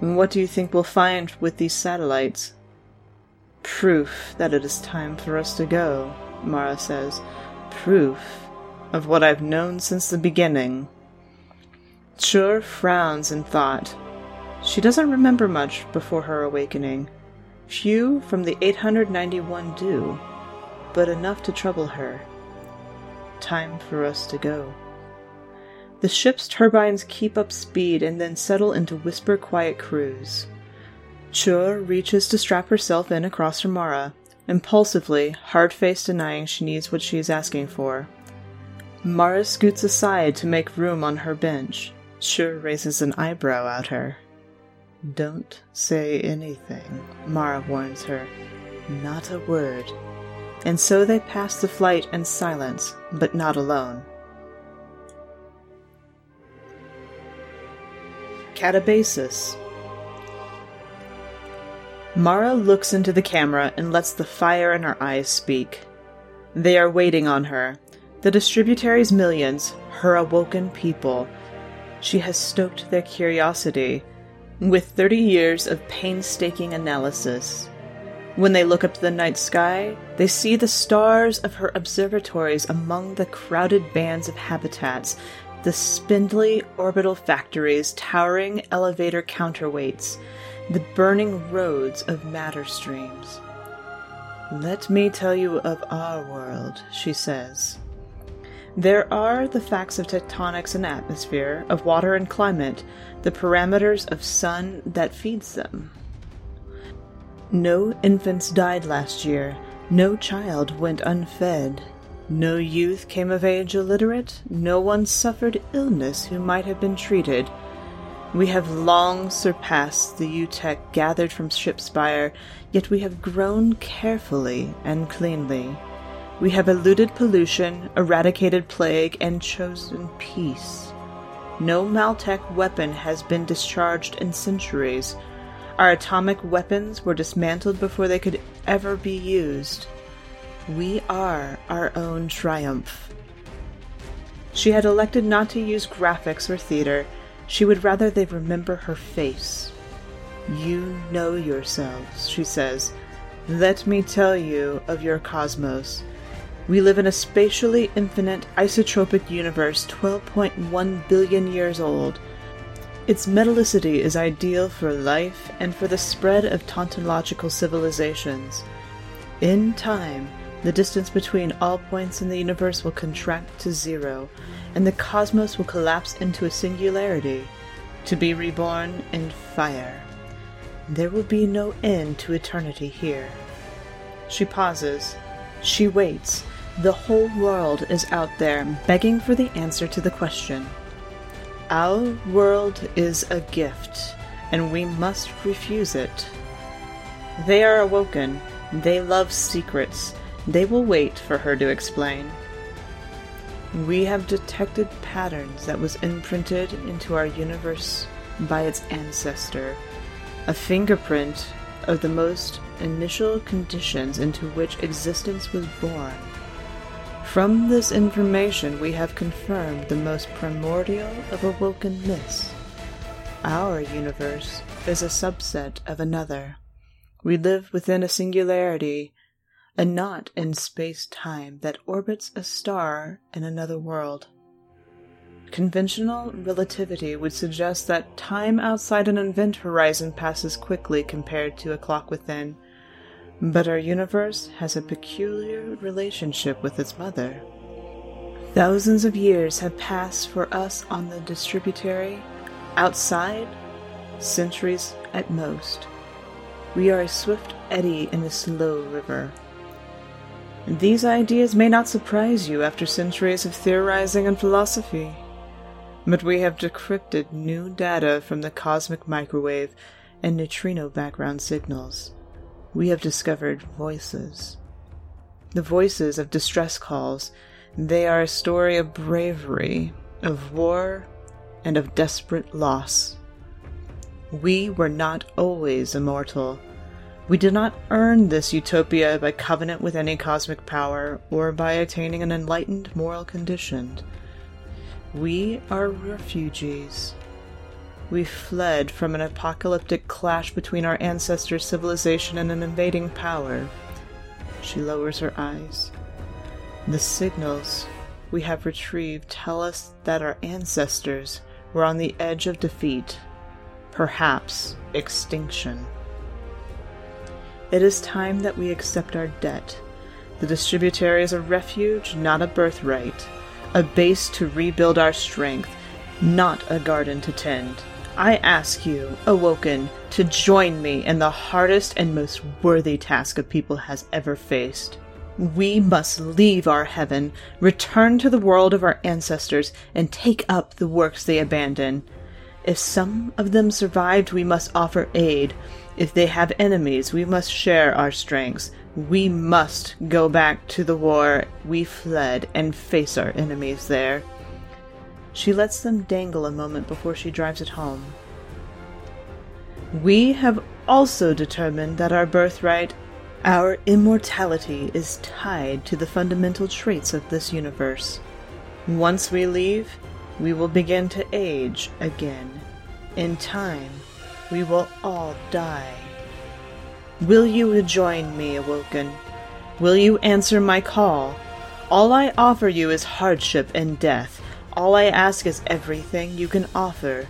What do you think we'll find with these satellites? Proof that it is time for us to go, Mara says. Proof of what I've known since the beginning. Sjur frowns in thought. She doesn't remember much before her awakening. Few from the 891 do but enough to trouble her. Time for us to go. The ship's turbines keep up speed and then settle into whisper quiet cruise. Sjur reaches to strap herself in across from Mara, impulsively, hard faced denying she needs what she is asking for. Mara scoots aside to make room on her bench. Sjur raises an eyebrow at her. Don't say anything, Mara warns her. Not a word and so they pass the flight in silence, but not alone. Catabasis Mara looks into the camera and lets the fire in her eyes speak. They are waiting on her. The distributary's millions, her awoken people. She has stoked their curiosity with 30 years of painstaking analysis. When they look up to the night sky, they see the stars of her observatories among the crowded bands of habitats, the spindly orbital factories, towering elevator counterweights, the burning roads of matter streams. Let me tell you of our world, she says. There are the facts of tectonics and atmosphere, of water and climate, the parameters of sun that feeds them. No infants died last year. No child went unfed. No youth came of age illiterate. No one suffered illness who might have been treated. We have long surpassed the UTEC gathered from Shipspire, yet we have grown carefully and cleanly. We have eluded pollution, eradicated plague, and chosen peace. No Maltech weapon has been discharged in centuries. Our atomic weapons were dismantled before they could ever be used. We are our own triumph. She had elected not to use graphics or theater. She would rather they remember her face. You know yourselves, she says. Let me tell you of your cosmos. We live in a spatially infinite isotropic universe 12.1 billion years old. Its metallicity is ideal for life and for the spread of tautological civilizations. In time, the distance between all points in the universe will contract to zero, and the cosmos will collapse into a singularity, to be reborn in fire. There will be no end to eternity here. She pauses. She waits. The whole world is out there begging for the answer to the question. Our world is a gift, and we must refuse it. They are awoken. They love secrets. They will wait for her to explain. We have detected patterns that was imprinted into our universe by its ancestor, a fingerprint of the most initial conditions into which existence was born. From this information, we have confirmed the most primordial of awoken myths. Our universe is a subset of another. We live within a singularity, a knot in space time that orbits a star in another world. Conventional relativity would suggest that time outside an event horizon passes quickly compared to a clock within, but our universe has a peculiar relationship with its mother. Thousands of years have passed for us on the distributary, outside, centuries at most. We are a swift eddy in a slow river. These ideas may not surprise you after centuries of theorizing and philosophy, but we have decrypted new data from the cosmic microwave and neutrino background signals. We have discovered voices. The voices of distress calls. They are a story of bravery, of war, and of desperate loss. We were not always immortal. We did not earn this utopia by covenant with any cosmic power or by attaining an enlightened moral condition. We are refugees. We fled from an apocalyptic clash between our ancestors' civilization and an invading power. She lowers her eyes. The signals we have retrieved tell us that our ancestors were on the edge of defeat, perhaps extinction. It is time that we accept our debt. The distributary is a refuge, not a birthright, a base to rebuild our strength, not a garden to tend. I ask you, Awoken, to join me in the hardest and most worthy task a people has ever faced. We must leave our heaven, return to the world of our ancestors, and take up the works they abandoned. If some of them survived, we must offer aid. If they have enemies, we must share our strengths. We must go back to the war we fled and face our enemies there. She lets them dangle a moment before she drives it home. We have also determined that our birthright, our immortality, is tied to the fundamental traits of this universe. Once we leave, we will begin to age again. In time, we will all die. Will you join me, Awoken? Will you answer my call? All I offer you is hardship and death. All I ask is everything you can offer.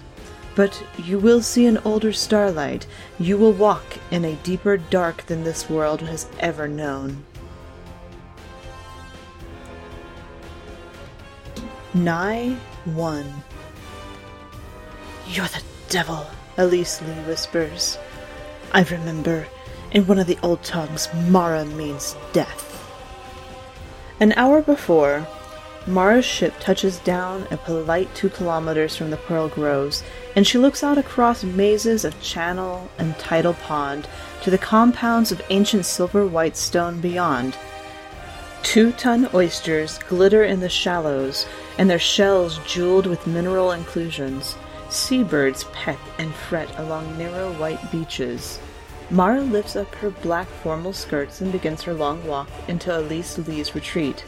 But you will see an older starlight. You will walk in a deeper dark than this world has ever known. Nigh 1 You're the devil, Elise Lee whispers. I remember, in one of the old tongues, Mara means death. An hour before, Mara's ship touches down a polite two kilometers from the Pearl Groves, and she looks out across mazes of channel and tidal pond to the compounds of ancient silver white stone beyond. Two ton oysters glitter in the shallows, and their shells jeweled with mineral inclusions. Seabirds peck and fret along narrow white beaches. Mara lifts up her black formal skirts and begins her long walk into Elise Lee's retreat,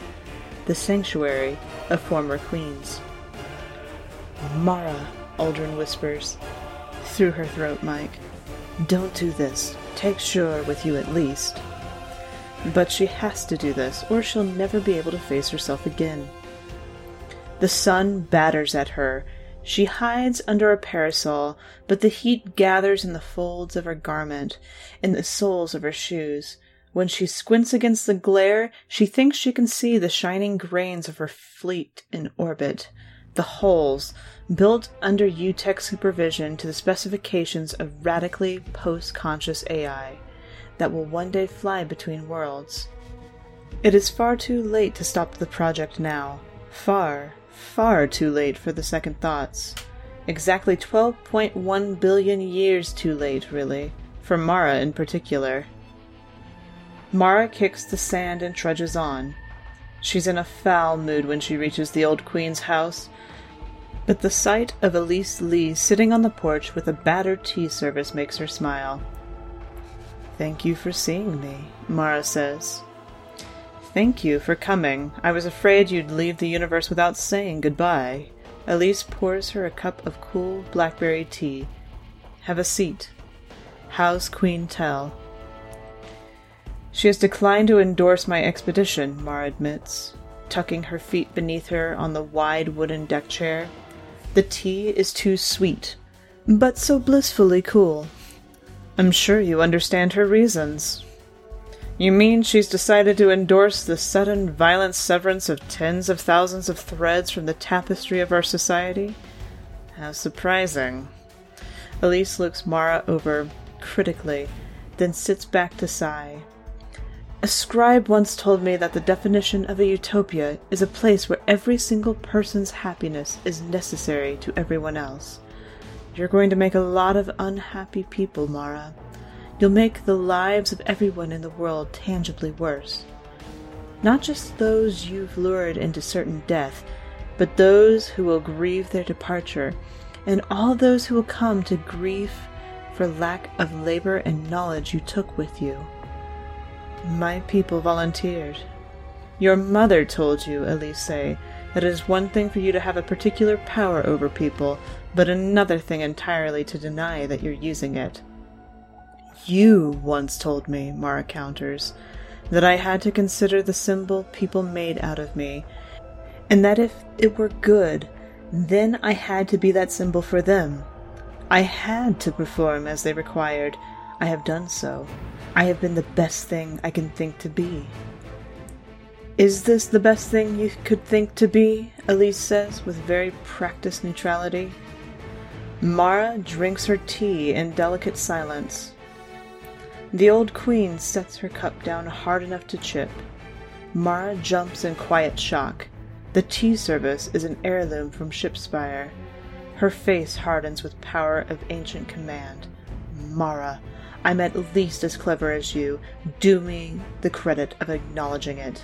the sanctuary of former queens. Mara, Uldren whispers, through her throat Mike. Don't do this. Take Sjur with you at least. But she has to do this, or she'll never be able to face herself again. The sun batters at her, she hides under a parasol, but the heat gathers in the folds of her garment, in the soles of her shoes. When she squints against the glare, she thinks she can see the shining grains of her fleet in orbit, the hulls, built under UTech supervision to the specifications of radically post conscious AI that will one day fly between worlds. It is far too late to stop the project now. Far, far too late for the second thoughts. Exactly 12.1 billion years too late, really, for Mara in particular. Mara kicks the sand and trudges on. She's in a foul mood when she reaches the old queen's house, but the sight of Elise Lee sitting on the porch with a battered tea service makes her smile. Thank you for seeing me, Mara says. Thank you for coming. I was afraid you'd leave the universe without saying goodbye. Elise pours her a cup of cool blackberry tea. Have a seat. How's Queen Tell? She has declined to endorse my expedition, Mara admits, tucking her feet beneath her on the wide wooden deck chair. The tea is too sweet, but so blissfully cool. I'm sure you understand her reasons. You mean she's decided to endorse the sudden, violent severance of tens of thousands of threads from the tapestry of our society? How surprising. Elise looks Mara over critically, then sits back to sigh. A scribe once told me that the definition of a utopia is a place where every single person's happiness is necessary to everyone else. You're going to make a lot of unhappy people, Mara. You'll make the lives of everyone in the world tangibly worse. Not just those you've lured into certain death, but those who will grieve their departure, and all those who will come to grief for lack of labor and knowledge you took with you. My people volunteered. Your mother told you, Elise, that it is one thing for you to have a particular power over people, but another thing entirely to deny that you're using it. You once told me, Mara counters, that I had to consider the symbol people made out of me, and that if it were good, then I had to be that symbol for them. I had to perform as they required. I have done so. I have been the best thing I can think to be. Is this the best thing you could think to be? Elise says with very practiced neutrality. Mara drinks her tea in delicate silence. The old queen sets her cup down hard enough to chip. Mara jumps in quiet shock. The tea service is an heirloom from Shipspire. Her face hardens with power of ancient command. Mara, I'm at least as clever as you. Do me the credit of acknowledging it.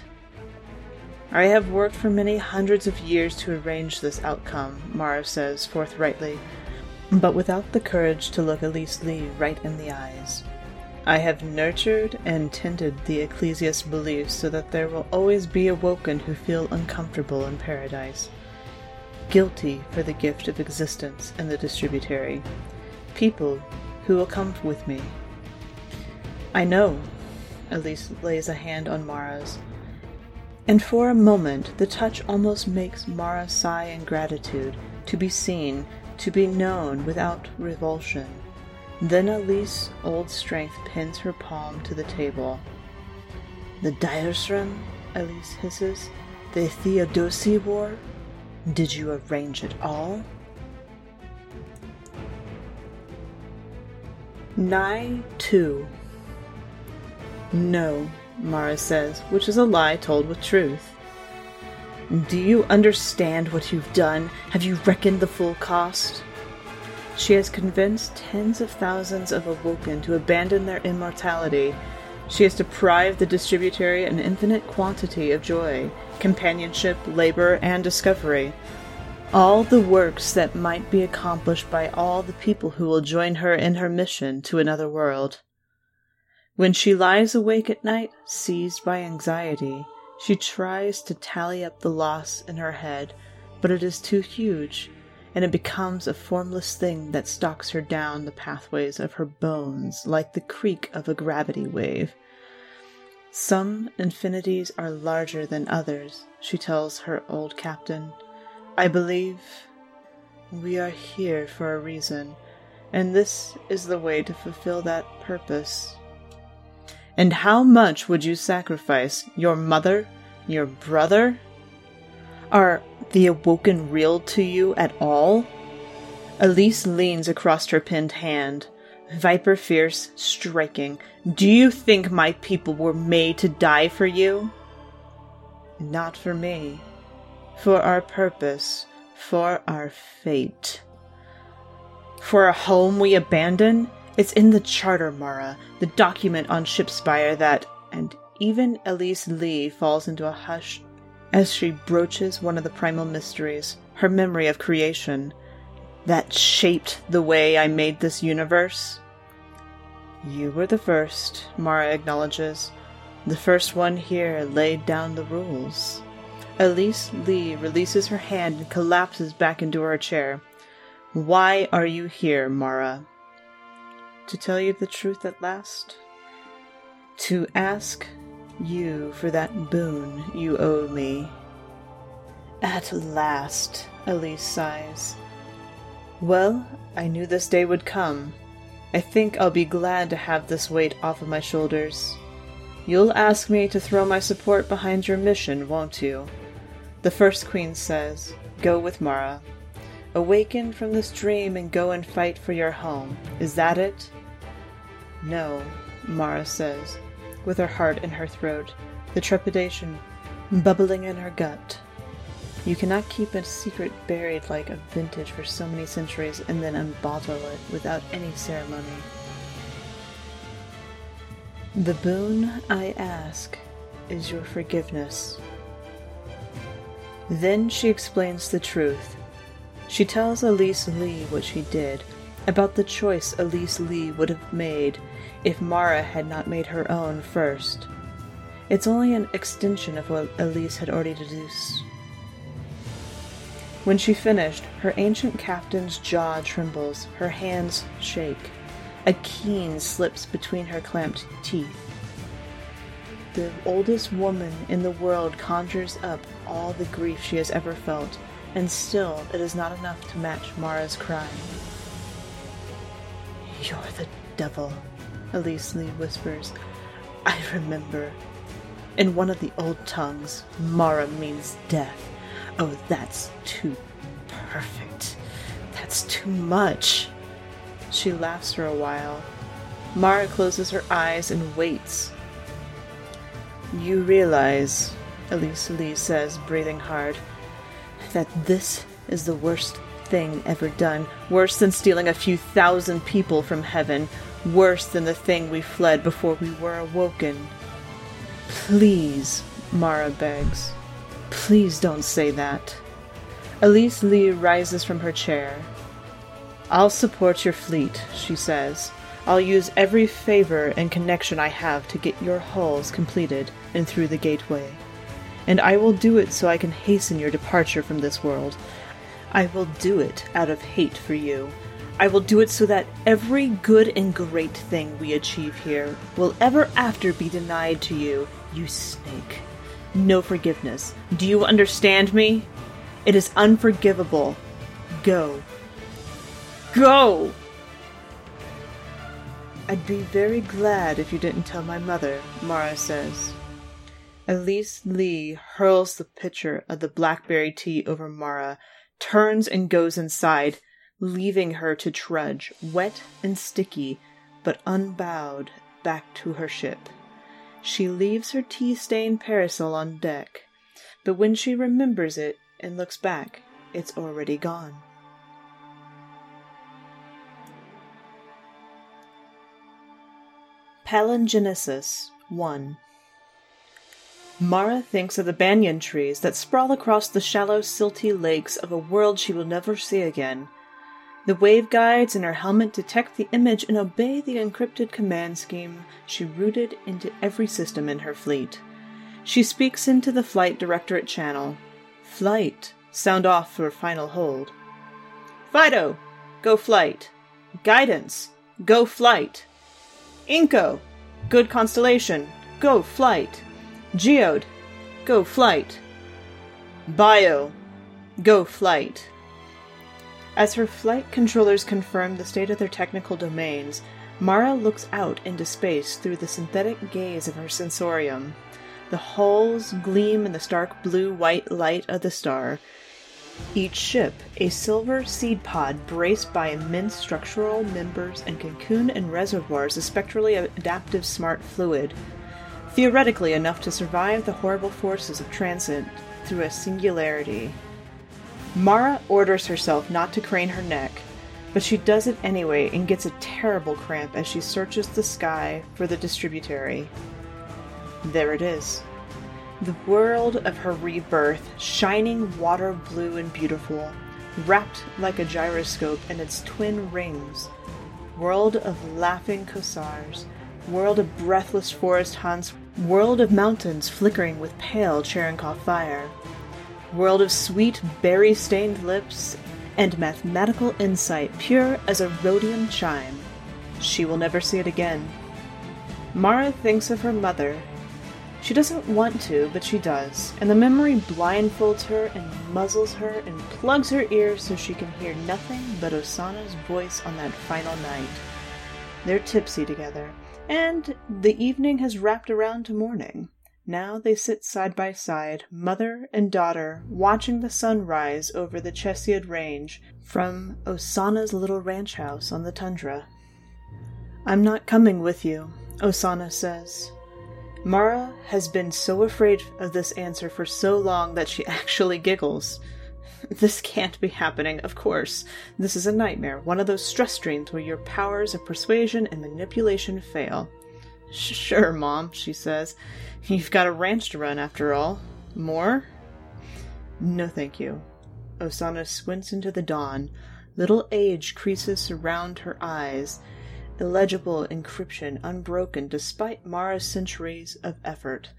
I have worked for many hundreds of years to arrange this outcome, Mara says forthrightly, but without the courage to look Elise Lee right in the eyes. I have nurtured and tended the Ecclesia's beliefs so that there will always be awoken who feel uncomfortable in paradise, guilty for the gift of existence in the distributary, people who will come with me I know. Elise lays a hand on Mara's. And for a moment, the touch almost makes Mara sigh in gratitude to be seen, to be known without revulsion. Then Elise's old strength pins her palm to the table. The Diosram? Elise hisses. The Theodicy War? Did you arrange it all? Nigh 2 no, Mara says, which is a lie told with truth. Do you understand what you've done? Have you reckoned the full cost? She has convinced tens of thousands of Awoken to abandon their immortality. She has deprived the distributary an infinite quantity of joy, companionship, labor, and discovery. All the works that might be accomplished by all the people who will join her in her mission to another world. When she lies awake at night, seized by anxiety, she tries to tally up the loss in her head, but it is too huge, and it becomes a formless thing that stalks her down the pathways of her bones like the creak of a gravity wave. Some infinities are larger than others, she tells her old captain. I believe we are here for a reason, and this is the way to fulfill that purpose And how much would you sacrifice? Your mother? Your brother? Are the Awoken real to you at all? Elise leans across her pinned hand. Viper Fierce striking. Do you think my people were made to die for you? Not for me. For our purpose. For our fate. For a home we abandon? It's in the charter, Mara, the document on Shipspire that, and even Elise Lee falls into a hush as she broaches one of the primal mysteries, her memory of creation, that shaped the way I made this universe. You were the first, Mara acknowledges. The first one here laid down the rules. Elise Lee releases her hand and collapses back into her chair. Why are you here, Mara? To tell you the truth at last? To ask you for that boon you owe me. At last, Elise sighs. Well, I knew this day would come. I think I'll be glad to have this weight off of my shoulders. You'll ask me to throw my support behind your mission, won't you? The First Queen says, Go with Mara. Awaken from this dream and go and fight for your home. Is that it? No, Mara says, with her heart in her throat, the trepidation bubbling in her gut. You cannot keep a secret buried like a vintage for so many centuries and then unbottle it without any ceremony. The boon I ask is your forgiveness. Then she explains the truth. She tells Elise Lee what she did, about the choice Elise Lee would have made if Mara had not made her own first. It's only an extension of what Elise had already deduced. When she finished, her ancient captain's jaw trembles, her hands shake. A keen slips between her clamped teeth. The oldest woman in the world conjures up all the grief she has ever felt, and still it is not enough to match Mara's cry. You're the devil, Elise Lee whispers. I remember. In one of the old tongues, Mara means death. Oh, that's too perfect. That's too much. She laughs for a while. Mara closes her eyes and waits. You realize, Elise Lee says, breathing hard, that this is the worst thing ever done. Worse than stealing a few thousand people from heaven. Worse than the thing we fled before we were awoken. Please, Mara begs. Please don't say that. Elise Lee rises from her chair. I'll support your fleet, she says. I'll use every favor and connection I have to get your hulls completed and through the gateway. And I will do it so I can hasten your departure from this world. I will do it out of hate for you. I will do it so that every good and great thing we achieve here will ever after be denied to you, you snake no forgiveness. Do you understand me? It is unforgivable. Go. Go! I'd be very glad if you didn't tell my mother, Mara says. Elise Lee hurls the pitcher of the blackberry tea over Mara, turns and goes inside, leaving her to trudge, wet and sticky, but unbowed, back to her ship. She leaves her tea stained parasol on deck, but when she remembers it and looks back, it's already gone. Palingenesis 1 Mara thinks of the banyan trees that sprawl across the shallow, silty lakes of a world she will never see again the wave guides in her helmet detect the image and obey the encrypted command scheme she rooted into every system in her fleet. She speaks into the Flight Directorate channel. Flight. Sound off for final hold. Fido. Go flight. Guidance. Go flight. INCO. Good constellation. Go flight. Geode. Go flight. Bio. Go flight. As her flight controllers confirm the state of their technical domains, Mara looks out into space through the synthetic gaze of her sensorium. The hulls gleam in the stark blue white light of the star. Each ship, a silver seed pod braced by immense structural members and cocoon and reservoirs of spectrally adaptive smart fluid, theoretically enough to survive the horrible forces of transit through a singularity. Mara orders herself not to crane her neck, but she does it anyway and gets a terrible cramp as she searches the sky for the distributary. There it is. The world of her rebirth, shining water blue and beautiful, wrapped like a gyroscope in its twin rings. World of laughing kosars, world of breathless forest hunts, world of mountains flickering with pale Cherenkov fire, world of sweet berry stained lips and mathematical insight pure as a rhodium chime. She will never see it again. Mara thinks of her mother she doesn't want to, but she does, and the memory blindfolds her and muzzles her and plugs her ears so she can hear nothing but Osana's voice on that final night. They're tipsy together, and the evening has wrapped around to morning. Now they sit side by side, mother and daughter, watching the sun rise over the Chesiad Range from Osana's little ranch house on the tundra. I'm not coming with you, Osana says. Mara has been so afraid of this answer for so long that she <laughs> actually giggles. <laughs> This can't be happening, of course. This is a nightmare, one of those stress dreams where your powers of persuasion and manipulation fail. Sure, Mom, she says. You've got a ranch to run, after all. More? No, thank you. Osana squints into the dawn. Little age creases surround her eyes, illegible encryption unbroken despite Mara's centuries of effort.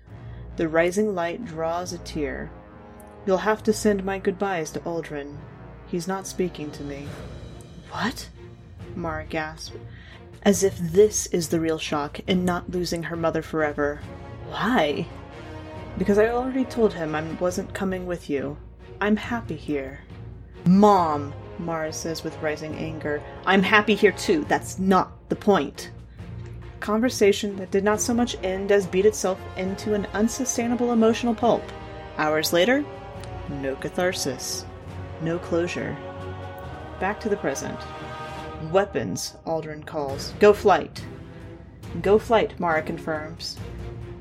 The rising light draws a tear. You'll have to send my goodbyes to Uldren. He's not speaking to me. What? Mara gasped, as if this is the real shock in not losing her mother forever. Why? Because I already told him I wasn't coming with you. I'm happy here. Mom! Mara says with rising anger. I'm happy here too. That's not the point. Conversation that did not so much end as beat itself into an unsustainable emotional pulp. Hours later, no catharsis, no closure. Back to the present. Weapons, Uldren calls. Go flight. Go flight, Mara confirms.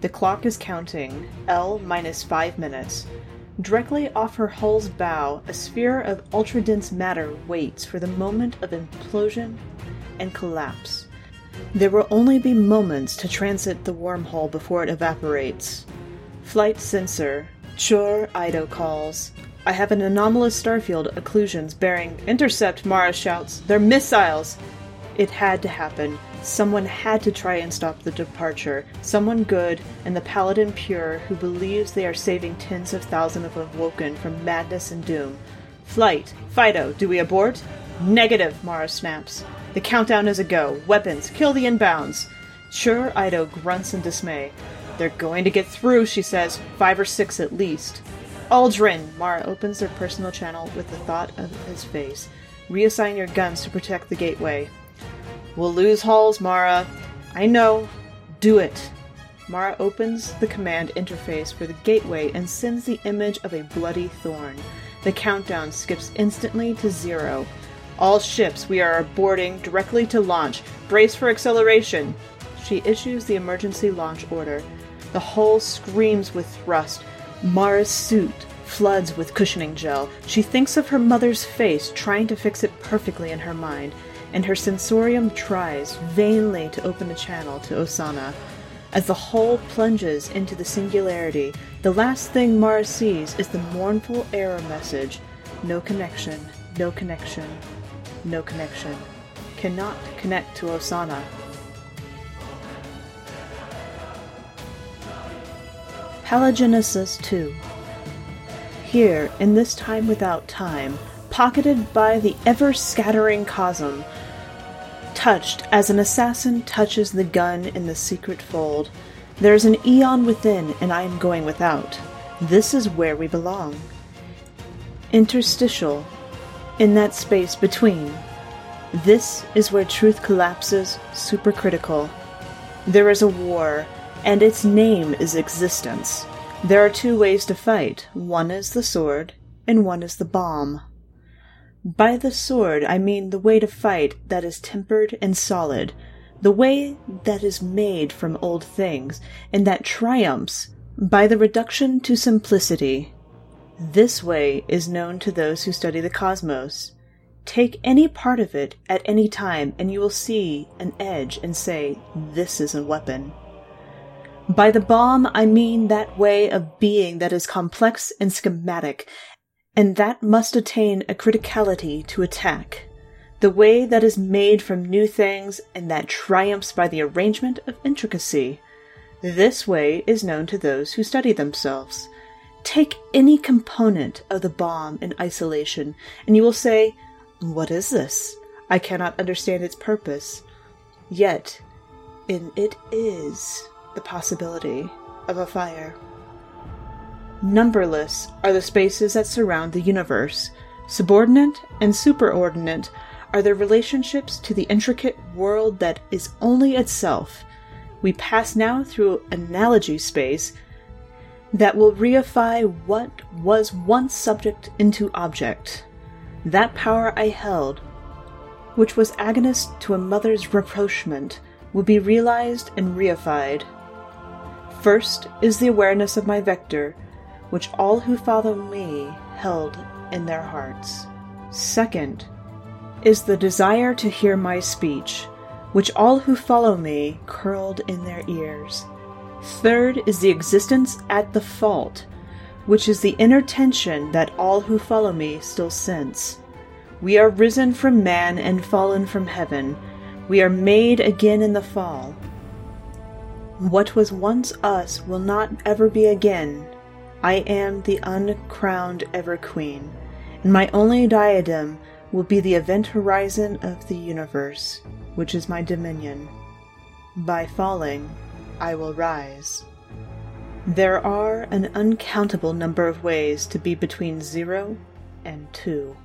The clock is counting. L minus five minutes. Directly off her hull's bow, a sphere of ultra dense matter waits for the moment of implosion and collapse. There will only be moments to transit the wormhole before it evaporates. Flight sensor, Sjur Eido calls. I have an anomalous starfield occlusions bearing. Intercept, Mara shouts. They're missiles! It had to happen. Someone had to try and stop the departure. Someone good, and the paladin pure who believes they are saving tens of thousands of Awoken from madness and doom. Flight. Fido, do we abort? Negative, Mara snaps. The countdown is a go. Weapons, kill the inbounds. Sjur Eido grunts in dismay. They're going to get through, she says. Five or six at least. Uldren! Mara opens their personal channel with the thought of his face. Reassign your guns to protect the gateway. We'll lose hulls, Mara. I know. Do it. Mara opens the command interface for the gateway and sends the image of a bloody thorn. The countdown skips instantly to zero. All ships, we are boarding directly to launch. Brace for acceleration. She issues the emergency launch order. The hull screams with thrust. Mara's suit floods with cushioning gel. She thinks of her mother's face, trying to fix it perfectly in her mind, and her sensorium tries vainly to open the channel to Osana. As the hull plunges into the singularity, the last thing Mara sees is the mournful error message No connection, no connection, no connection. Cannot connect to Osana. Palingenesis 2 Here, in this time without time, pocketed by the ever scattering cosm, touched as an assassin touches the gun in the secret fold, there is an eon within, and I am going without. This is where we belong. Interstitial, in that space between, This is where truth collapses supercritical. There is a war, and its name is existence. There are two ways to fight one is the sword, and one is the bomb. By the sword, I mean the way to fight that is tempered and solid, the way that is made from old things, and that triumphs by the reduction to simplicity. This way is known to those who study the cosmos. Take any part of it at any time, and you will see an edge and say, This is a weapon. By the bomb, I mean that way of being that is complex and schematic, and that must attain a criticality to attack. The way that is made from new things and that triumphs by the arrangement of intricacy. This way is known to those who study themselves. Take any component of the bomb in isolation, and you will say, What is this? I cannot understand its purpose. Yet, in it is the possibility of a fire. Numberless are the spaces that surround the universe. Subordinate and superordinate are their relationships to the intricate world that is only itself. We pass now through analogy space that will reify what was once subject into object. That power I held, which was agonist to a mother's rapprochement, will be realized and reified. First is the awareness of my vector, which all who follow me held in their hearts. Second is the desire to hear my speech, which all who follow me curled in their ears. Third is the existence at the fault, which is the inner tension that all who follow me still sense. We are risen from man and fallen from heaven. We are made again in the fall. What was once us will not ever be again. I am the uncrowned Ever Queen, and my only diadem will be the event horizon of the universe, which is my dominion. By falling, I will rise. There are an uncountable number of ways to be between zero and two.